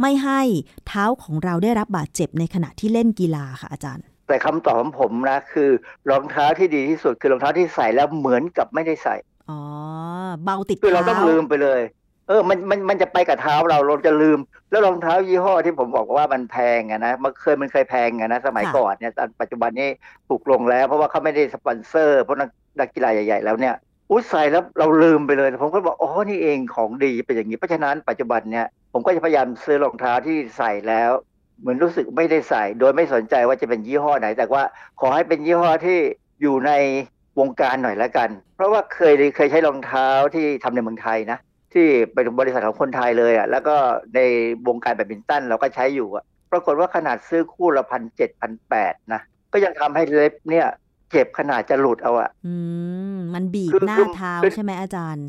ไม่ให้เท้าของเราได้รับบาดเจ็บในขณะที่เล่นกีฬาค่ะอาจารย์ แต่คำตอบของผมนะคือรองเท้าที่ดีที่สุดคือรองเท้าที่ใส่แล้วเหมือนกับไม่ได้ใส่อ๋อเบาติดคือเราเท้าต้องลืมไปเลย เออ มัน มัน มันจะไปกับเท้าเรา เราจะลืม แล้วรองเท้ายี่ห้อที่ผมบอกว่ามันแพงอะนะ มันเคย มันเคยแพงอะนะ สมัยก่อนเนี่ยแต่ปัจจุบันนี้ถูกลงแล้ว เพราะว่าเขาไม่ได้สปอนเซอร์ เพราะนักกีฬาใหญ่ ๆ แล้วเนี่ยอุ้ยใส่แล้วเราลืมไปเลย ผมก็บอก อ๋อ นี่เองของดีเป็นอย่างนี้ เพราะฉะนั้นปัจจุบันเนี่ยผมก็จะพยายามซื้อรองเท้าที่ใส่แล้ว เหมือนรู้สึกไม่ได้ใส่ โดยไม่สนใจว่าจะเป็นยี่ห้อไหน แต่ว่าขอให้เป็นยี่ห้อที่อยู่ในวงการหน่อยล้วกัน เพราะว่าเคยเคยใช้รองเท้าที่ทำในเมืองไทยนะ ที่เป็นบริษัทของคนไทยเลยอะแล้วก็ในวงการแบดมินตันเราก็ใช้อยู่อะปรากฏว่าขนาดซื้อคู่ละพันเจ็ดพันแปดนะก็ยังทำให้เล็บเนี่ยเจ็บขนาดจะหลุดเอาอะอืมมันบีบคือหน้าคือเท้าคือใช่ไหมอาจารย์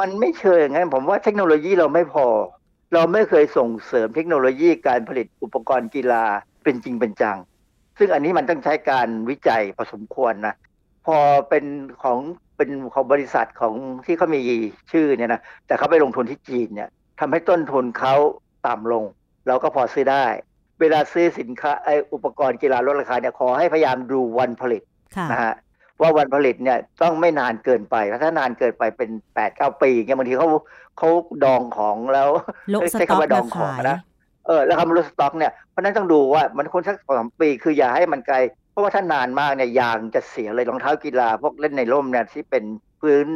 มันไม่เชิงงั้นผมว่าเทคโนโลยีเราไม่พอ เราไม่เคยส่งเสริมเทคโนโลยีการผลิตอุปกรณ์กีฬาเป็นจริงเป็นจัง ซึ่งอันนี้มันต้องใช้การวิจัยพอสมควรนะพอเป็นของ เป็นของบริษัทของที่เขามีชื่อเนี่ยนะแต่เขาไปลงทุนที่จีนเนี่ยทำให้ต้นทุนเขาต่ำลง เราก็พอซื้อได้ เวลาซื้อสินค้าไออุปกรณ์กีฬาลดราคาเนี่ยขอให้พยายามดูวันผลิตค่ะนะฮะว่าวันผลิตเนี่ยต้องไม่นานเกินไปถ้านานเกินไปเป็นแปดเก้าปีเงี้ยบางทีเขาเขาดองของแล้วโละสใช้ต็อกคำว่าดมาองของขายนะเออแล้วคำว่าลดสต็อกเนี่ยเพราะฉะนั้นต้องดูว่ามันควรสักสองสามปี คืออย่าให้มันไกลเพ ราะว่าถ้านานมากเนี่ยยางจะเสียเลยรองเท้ากีฬาพวกเล่นในร่มเนี่ยที่เป็นพื้น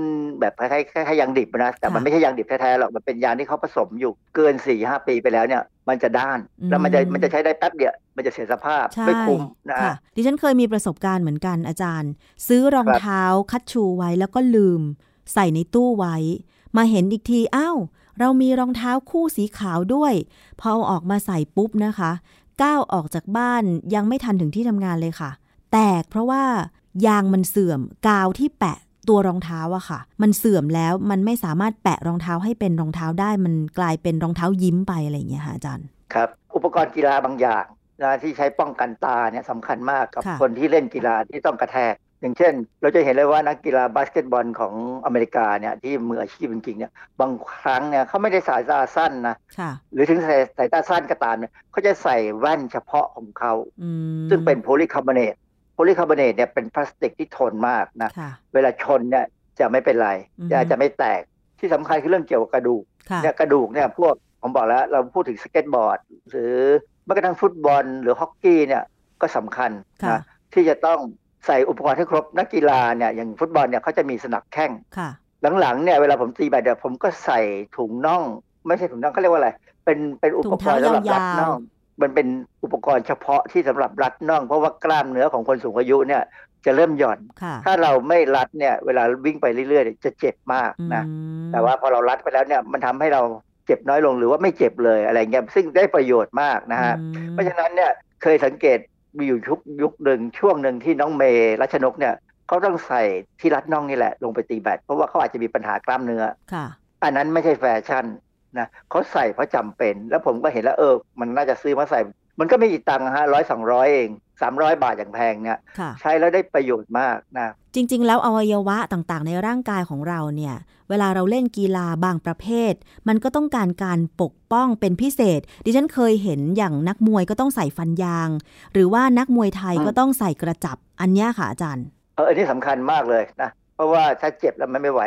แบบคล้ายๆคล้ายๆยางดิบนะแต่มันไม่ใช่ยางดิบแท้ๆหรอกมันเป็นยางที่เขาผสมอยู่เกินสี่ห้าปีไปแล้วเนี่ยมันจะด้านแล้วมันจะมันจะใช้ได้แป๊บเดียวมันจะเสียสภาพใช่ไม่คุ้มนะค่ะดิฉันเคยมีประสบการณ์เหมือนกันอาจารย์ ซื้อรองครับเท้าคัดชูไว้แล้วก็ลืม ใส่ในตู้ไว้ มาเห็นอีกทีอ้าวเรามีรองเท้าคู่สีขาวด้วย พอเอาออกมาใส่ปุ๊บนะคะ ก้าวออกจากบ้านยังไม่ทันถึงที่ทำงานเลยค่ะ แตกเพราะว่ายางมันเสื่อมกาวที่แปะตัวรองเท้าอะค่ะ มันเสื่อมแล้วมันไม่สามารถแปะรองเท้าให้เป็นรองเท้าได้มันกลายเป็นรองเท้ายิ้มไปอะไรอย่างเงี้ยค่ะอาจารย์ครับ อุปกรณ์กีฬาบางอย่างนะที่ใช้ป้องกันตาเนี่ยสำคัญมากครับค่ะคนที่เล่นกีฬาที่ต้องกระแทก อย่างเช่น เราจะเห็นเลยว่านักกีฬาบาสเกตบอลของอเมริกาเนี่ยที่มืออาชีพจริงๆเนี่ยบางครั้งเนี่ยเขาไม่ได้สายตาสั้นนะค่ะหรือถึงสายสายตาสั้นก็ตามเนี่ยเขาจะใส่แว่นเฉพาะของเขาอืมซึ่งเป็นโพลีคาร์บอเนตโพลีคาร์บอเนตเนี่ยเป็นพลาสติกที่ทนมากนะค่ะเวลาชนเนี่ยจะไม่เป็นไรอือฮึจะจะไม่แตกที่สำคัญคือเรื่องเกี่ยวกับกระดูกค่ะเนี่ยกระดูกเนี่ยพวกผมบอกแล้วเราพูดถึงสเก็ตบอร์ด หรือแม้กระทั่งฟุตบอลหรือฮอกกี้เนี่ยก็สำคัญค่ะนะที่จะต้อง ใส่อุปกรณ์ให้ครบนักกีฬาเนี่ยอย่างฟุตบอลเนี่ยเขาจะมีสนับแข้งค่ะหลังๆเนี่ยเวลาผมตีแบดเนี่ยผมก็ใส่ถุงน่อง ไม่ใช่ถุงน่องเขาเรียกว่าอะไร เป็นเป็นอุปกรณ์สำหรับรัดน่อง มันเป็นอุปกรณ์เฉพาะที่สำหรับรัดน่อง เพราะว่ากล้ามเนื้อของคนสูงอายุเนี่ยจะเริ่มหย่อนค่ะถ้าเราไม่รัดเนี่ยเวลาวิ่งไปเรื่อยๆเนี่ยจะเจ็บมากนะอืมแต่ว่าพอเรารัดไปแล้วเนี่ยมันทำให้เราเจ็บน้อยลงหรือว่าไม่เจ็บเลยอะไรเงี้ยซึ่งได้ประโยชน์มากนะฮะอืมเพราะฉะนั้นเนี่ยเคยสังเกต มีอยู่ยุคยุคหนึ่งช่วงหนึ่งที่น้องเมย์รัชนกเนี่ยเขาต้องใส่ที่รัดน่องนี่แหละ ลงไปตีแบดเพราะว่าเขาอาจจะมีปัญหากล้ามเนื้อค่ะ อันนั้นไม่ใช่แฟชั่นนะเขาใส่เพราะจำเป็น แล้วผมก็เห็นแล้วเออ มันน่าจะซื้อมาใส่ มันก็ไม่กี่ตังค์ฮะร้อยสองร้อยเอง สามร้อยบาทอย่างแพงเนี่ยค่ะใช้แล้วได้ประโยชน์มากนะจริง ๆ แล้วอวัยวะต่างๆ ในร่างกายของเราเนี่ย เวลาเราเล่นกีฬาบางประเภท มันก็ต้องการการปกป้องเป็นพิเศษ ดิฉันเคยเห็นอย่างนักมวยก็ต้องใส่ฟันยาง หรือว่านักมวยไทยอืมก็ต้องใส่กระจับอันเนี้ยค่ะอาจารย์เอออันนี้สำคัญมากเลยนะเพราะว่าถ้าเจ็บแล้วมันไม่ไหว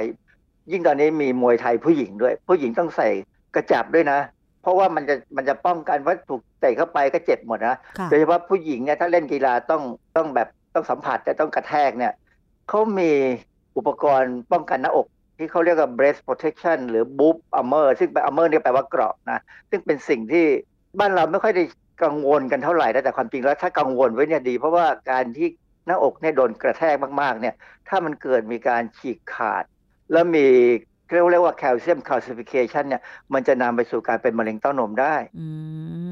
ยิ่งตอนนี้มีมวยไทยผู้หญิงด้วย ผู้หญิงต้องใส่กระจับด้วยนะ เพราะว่ามันจะมันจะป้องกันว่าถูกเตะเข้าไปก็เจ็บหมดนะค่ะโดยเฉพาะผู้หญิงเนี่ยถ้าเล่นกีฬาต้องต้องแบบต้องสัมผัสจะต้องกระแทกเนี่ยเขามีอุปกรณ์ป้องกันหน้าอกที่เขาเรียกว่า breast protection หรือ boob armor ซึ่งเป็น armor เนี่ยแปลว่าเกราะนะ ซึ่งเป็นสิ่งที่บ้านเราไม่ค่อยได้กังวลกันเท่าไหร่นะแต่ความจริงแล้วถ้ากังวลไว้เนี่ยดี เพราะว่าการที่หน้าอกเนี่ยโดนกระแทกมากๆเนี่ยถ้ามันเกิดมีการฉีกขาด แล้วมี เรียกว่าแคลเซียม calcification เนี่ยมันจะนำไปสู่การเป็นมะเร็งเต้านมได้อื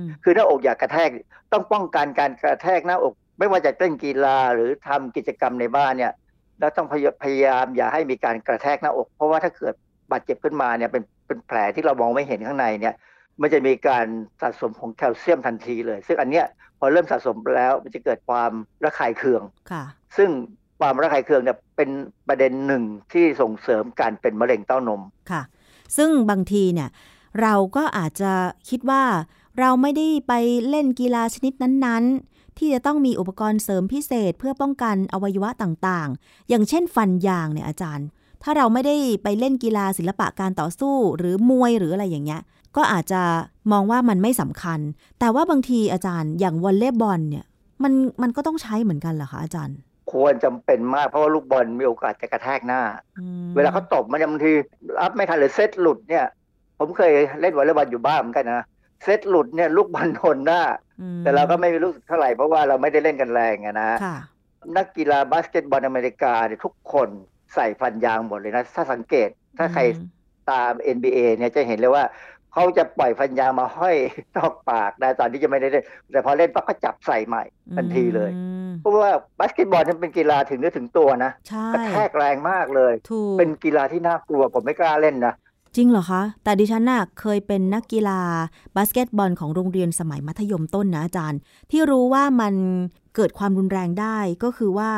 มคือหน้าอกอย่ากระแทกต้องป้องกันการกระแทกหน้าอก ไม่ว่าจะเล่นกีฬาหรือทำกิจกรรมในบ้านเนี่ยแล้วต้องพยพยายามอย่าให้มีการกระแทกหน้าอก เพราะว่าถ้าเกิดบาดเจ็บขึ้นมาเนี่ยเป็นเป็นแผลที่เรามองไม่เห็นข้างในเนี่ยมันจะมีการสะสมของแคลเซียมทันทีเลย ซึ่งอันเนี้ยพอเริ่มสะสมแล้วมันจะเกิดความระคายเคืองค่ะ ซึ่ง ความระคายเคืองเนี่ยเป็นประเด็นหนึ่งที่ส่งเสริมการเป็นมะเร็งเต้านมค่ะ ซึ่งบางทีเนี่ยเราก็อาจจะคิดว่าเราไม่ได้ไปเล่นกีฬาชนิดนั้นๆ ที่จะต้องมีอุปกรณ์เสริมพิเศษเพื่อป้องกันอวัยวะต่างๆ อย่างเช่นฟันยางเนี่ยอาจารย์ ถ้าเราไม่ได้ไปเล่นกีฬาศิลปะการต่อสู้หรือมวยหรืออะไรอย่างเงี้ยก็อาจจะมองว่ามันไม่สำคัญ แต่ว่าบางทีอาจารย์อย่างวอลเลย์บอลเนี่ยมันมันก็ต้องใช้เหมือนกันเหรอคะอาจารย์ ควรจำเป็นมากเพราะว่าลูกบอลมีโอกาสจะกระแทกหน้าอืมเวลาเขาตบมันบางทีรับไม่ทันหรือเซตหลุดเนี่ย ผมเคยเล่นวอลเลย์บอลอยู่บ้านเหมือนกันนะเซตหลุดเนี่ยลูกบอลโดนหน้าอืมแต่เราก็ไม่รู้สึกเท่าไหร่เพราะว่าเราไม่ได้เล่นกันแรงอะนะค่ะนักกีฬาบาสเกตบอลอเมริกาเนี่ยทุกคนใส่ฟันยางหมดเลยนะ ถ้าสังเกตถ้าใครอืมตาม NBA เนี่ยจะเห็นเลยว่า เขาจะปล่อยฟันยางมาห้อยนอกปากนะตอนที่จะไม่ได้เล่น แต่พอเล่นปั๊บก็จับใส่ใหม่ทันทีเลยอืมเพราะว่าบาสเกตบอลมันเป็นกีฬาถึงเนื้อถึงตัวนะใช่กระแทกแรงมากเลยถูกเป็นกีฬาที่น่ากลัวผมไม่กล้าเล่นนะจริงเหรอคะ แต่ดิฉันน่ะเคยเป็นนักกีฬาบาสเกตบอลของโรงเรียนสมัยมัธยมต้นนะอาจารย์ ที่รู้ว่ามันเกิดความรุนแรงได้ก็คือว่า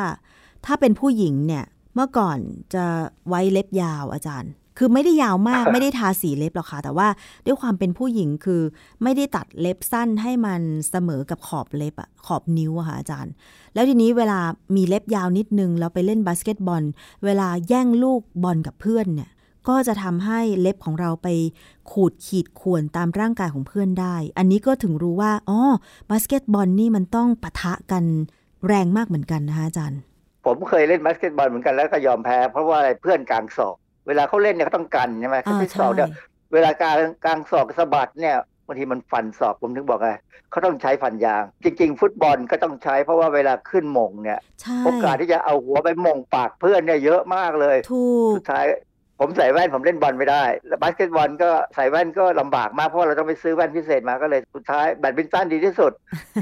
ถ้าเป็นผู้หญิงเนี่ยเมื่อก่อนจะไว้เล็บยาวอาจารย์ คือไม่ได้ยาวมากไม่ได้ทาสีเล็บหรอกค่ะ แต่ว่าด้วยความเป็นผู้หญิงคือไม่ได้ตัดเล็บสั้นให้มันเสมอกับขอบเล็บอะขอบนิ้วอะค่ะอาจารย์ แล้วทีนี้เวลามีเล็บยาวนิดนึงแล้วไปเล่นบาสเกตบอล เวลาแย่งลูกบอลกับเพื่อนเนี่ยก็จะทำให้เล็บของเราไปขูดขีดข่วนตามร่างกายของเพื่อนได้ อันนี้ก็ถึงรู้ว่าอ๋อบาสเกตบอลนี่มันต้องปะทะกันแรงมากเหมือนกันนะคะอาจารย์ ผมเคยเล่นบาสเกตบอลเหมือนกันแล้วก็ยอมแพ้ เพราะว่าอะไรเพื่อนกางศอก เวลาเขาเล่นเนี่ยเขาต้องกันใช่ไหมเขาอ่าที่ศอกเนี่ยใช่เวลากลางกลางศอกสะบัดเนี่ยบางทีมันฟันศอกผมถึงบอกไงเขาต้องใช้ฟันยาง จริง ๆ ฟุตบอลก็ต้องใช้เพราะว่าเวลาขึ้นโหม่งเนี่ยใช่โอกาสที่จะเอาหัวไปโหม่งปากเพื่อนเนี่ยเยอะมากเลยถูกสุดท้ายผมใส่แว่นผมเล่นบอลไม่ได้ แล้วบาสเกตบอลก็ใส่แว่นก็ลำบากมากเพราะว่าเราต้องไปซื้อแว่นพิเศษมาก็เลยสุดท้ายแบดมินตันดีที่สุด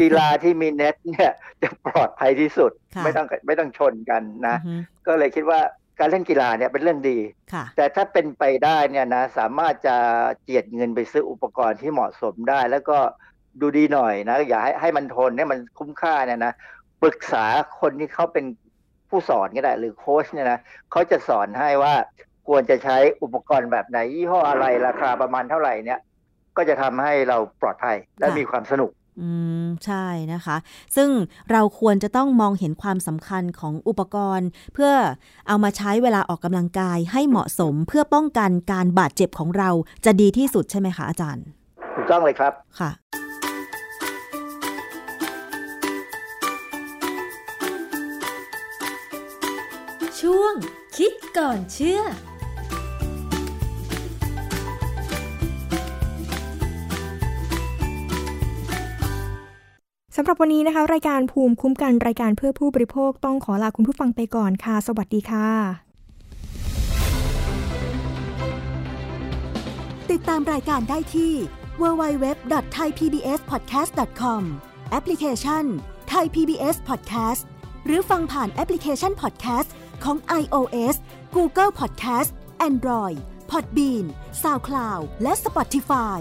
กีฬาที่มีเน็ตเนี่ยจะปลอดภัยที่สุดค่ะไม่ต้องไม่ต้องชนกันนะอือฮึก็เลยคิดว่า การเล่นกีฬาเนี่ยเป็นเรื่องดีค่ะแต่ถ้าเป็นไปได้เนี่ยนะสามารถจะเจียดเงินไปซื้ออุปกรณ์ที่เหมาะสมได้ แล้วก็ดูดีหน่อยนะอย่าให้ให้มันทนให้มันคุ้มค่าเนี่ยนะปรึกษาคนที่เขาเป็นผู้สอนก็ได้หรือโค้ชเนี่ยนะเขาจะสอนให้ว่าควรจะใช้อุปกรณ์แบบไหนยี่ห้ออะไรราคาประมาณเท่าไหร่เนี่ย ก็จะทำให้เราปลอดภัยและค่ะมีความสนุก อืม ใช่นะคะ ซึ่งเราควรจะต้องมองเห็นความสำคัญของอุปกรณ์ เพื่อเอามาใช้เวลาออกกำลังกายให้เหมาะสมเพื่อป้องกันการบาดเจ็บของเราจะดีที่สุดใช่ไหมคะอาจารย์ถูกต้องเลยครับค่ะ ช่วงคิดก่อนเชื่อ สำหรับวันนี้นะคะ รายการภูมิคุ้มกันรายการเพื่อผู้บริโภคต้องขอลาคุณผู้ฟังไปก่อนค่ะ สวัสดีค่ะ ติดตามรายการได้ที่ www.thaipbspodcast.com แอปพลิเคชัน Thai PBS Podcast หรือฟังผ่านแอปพลิเคชัน Podcast ของ iOS Google Podcast Android Podbean SoundCloud และ Spotify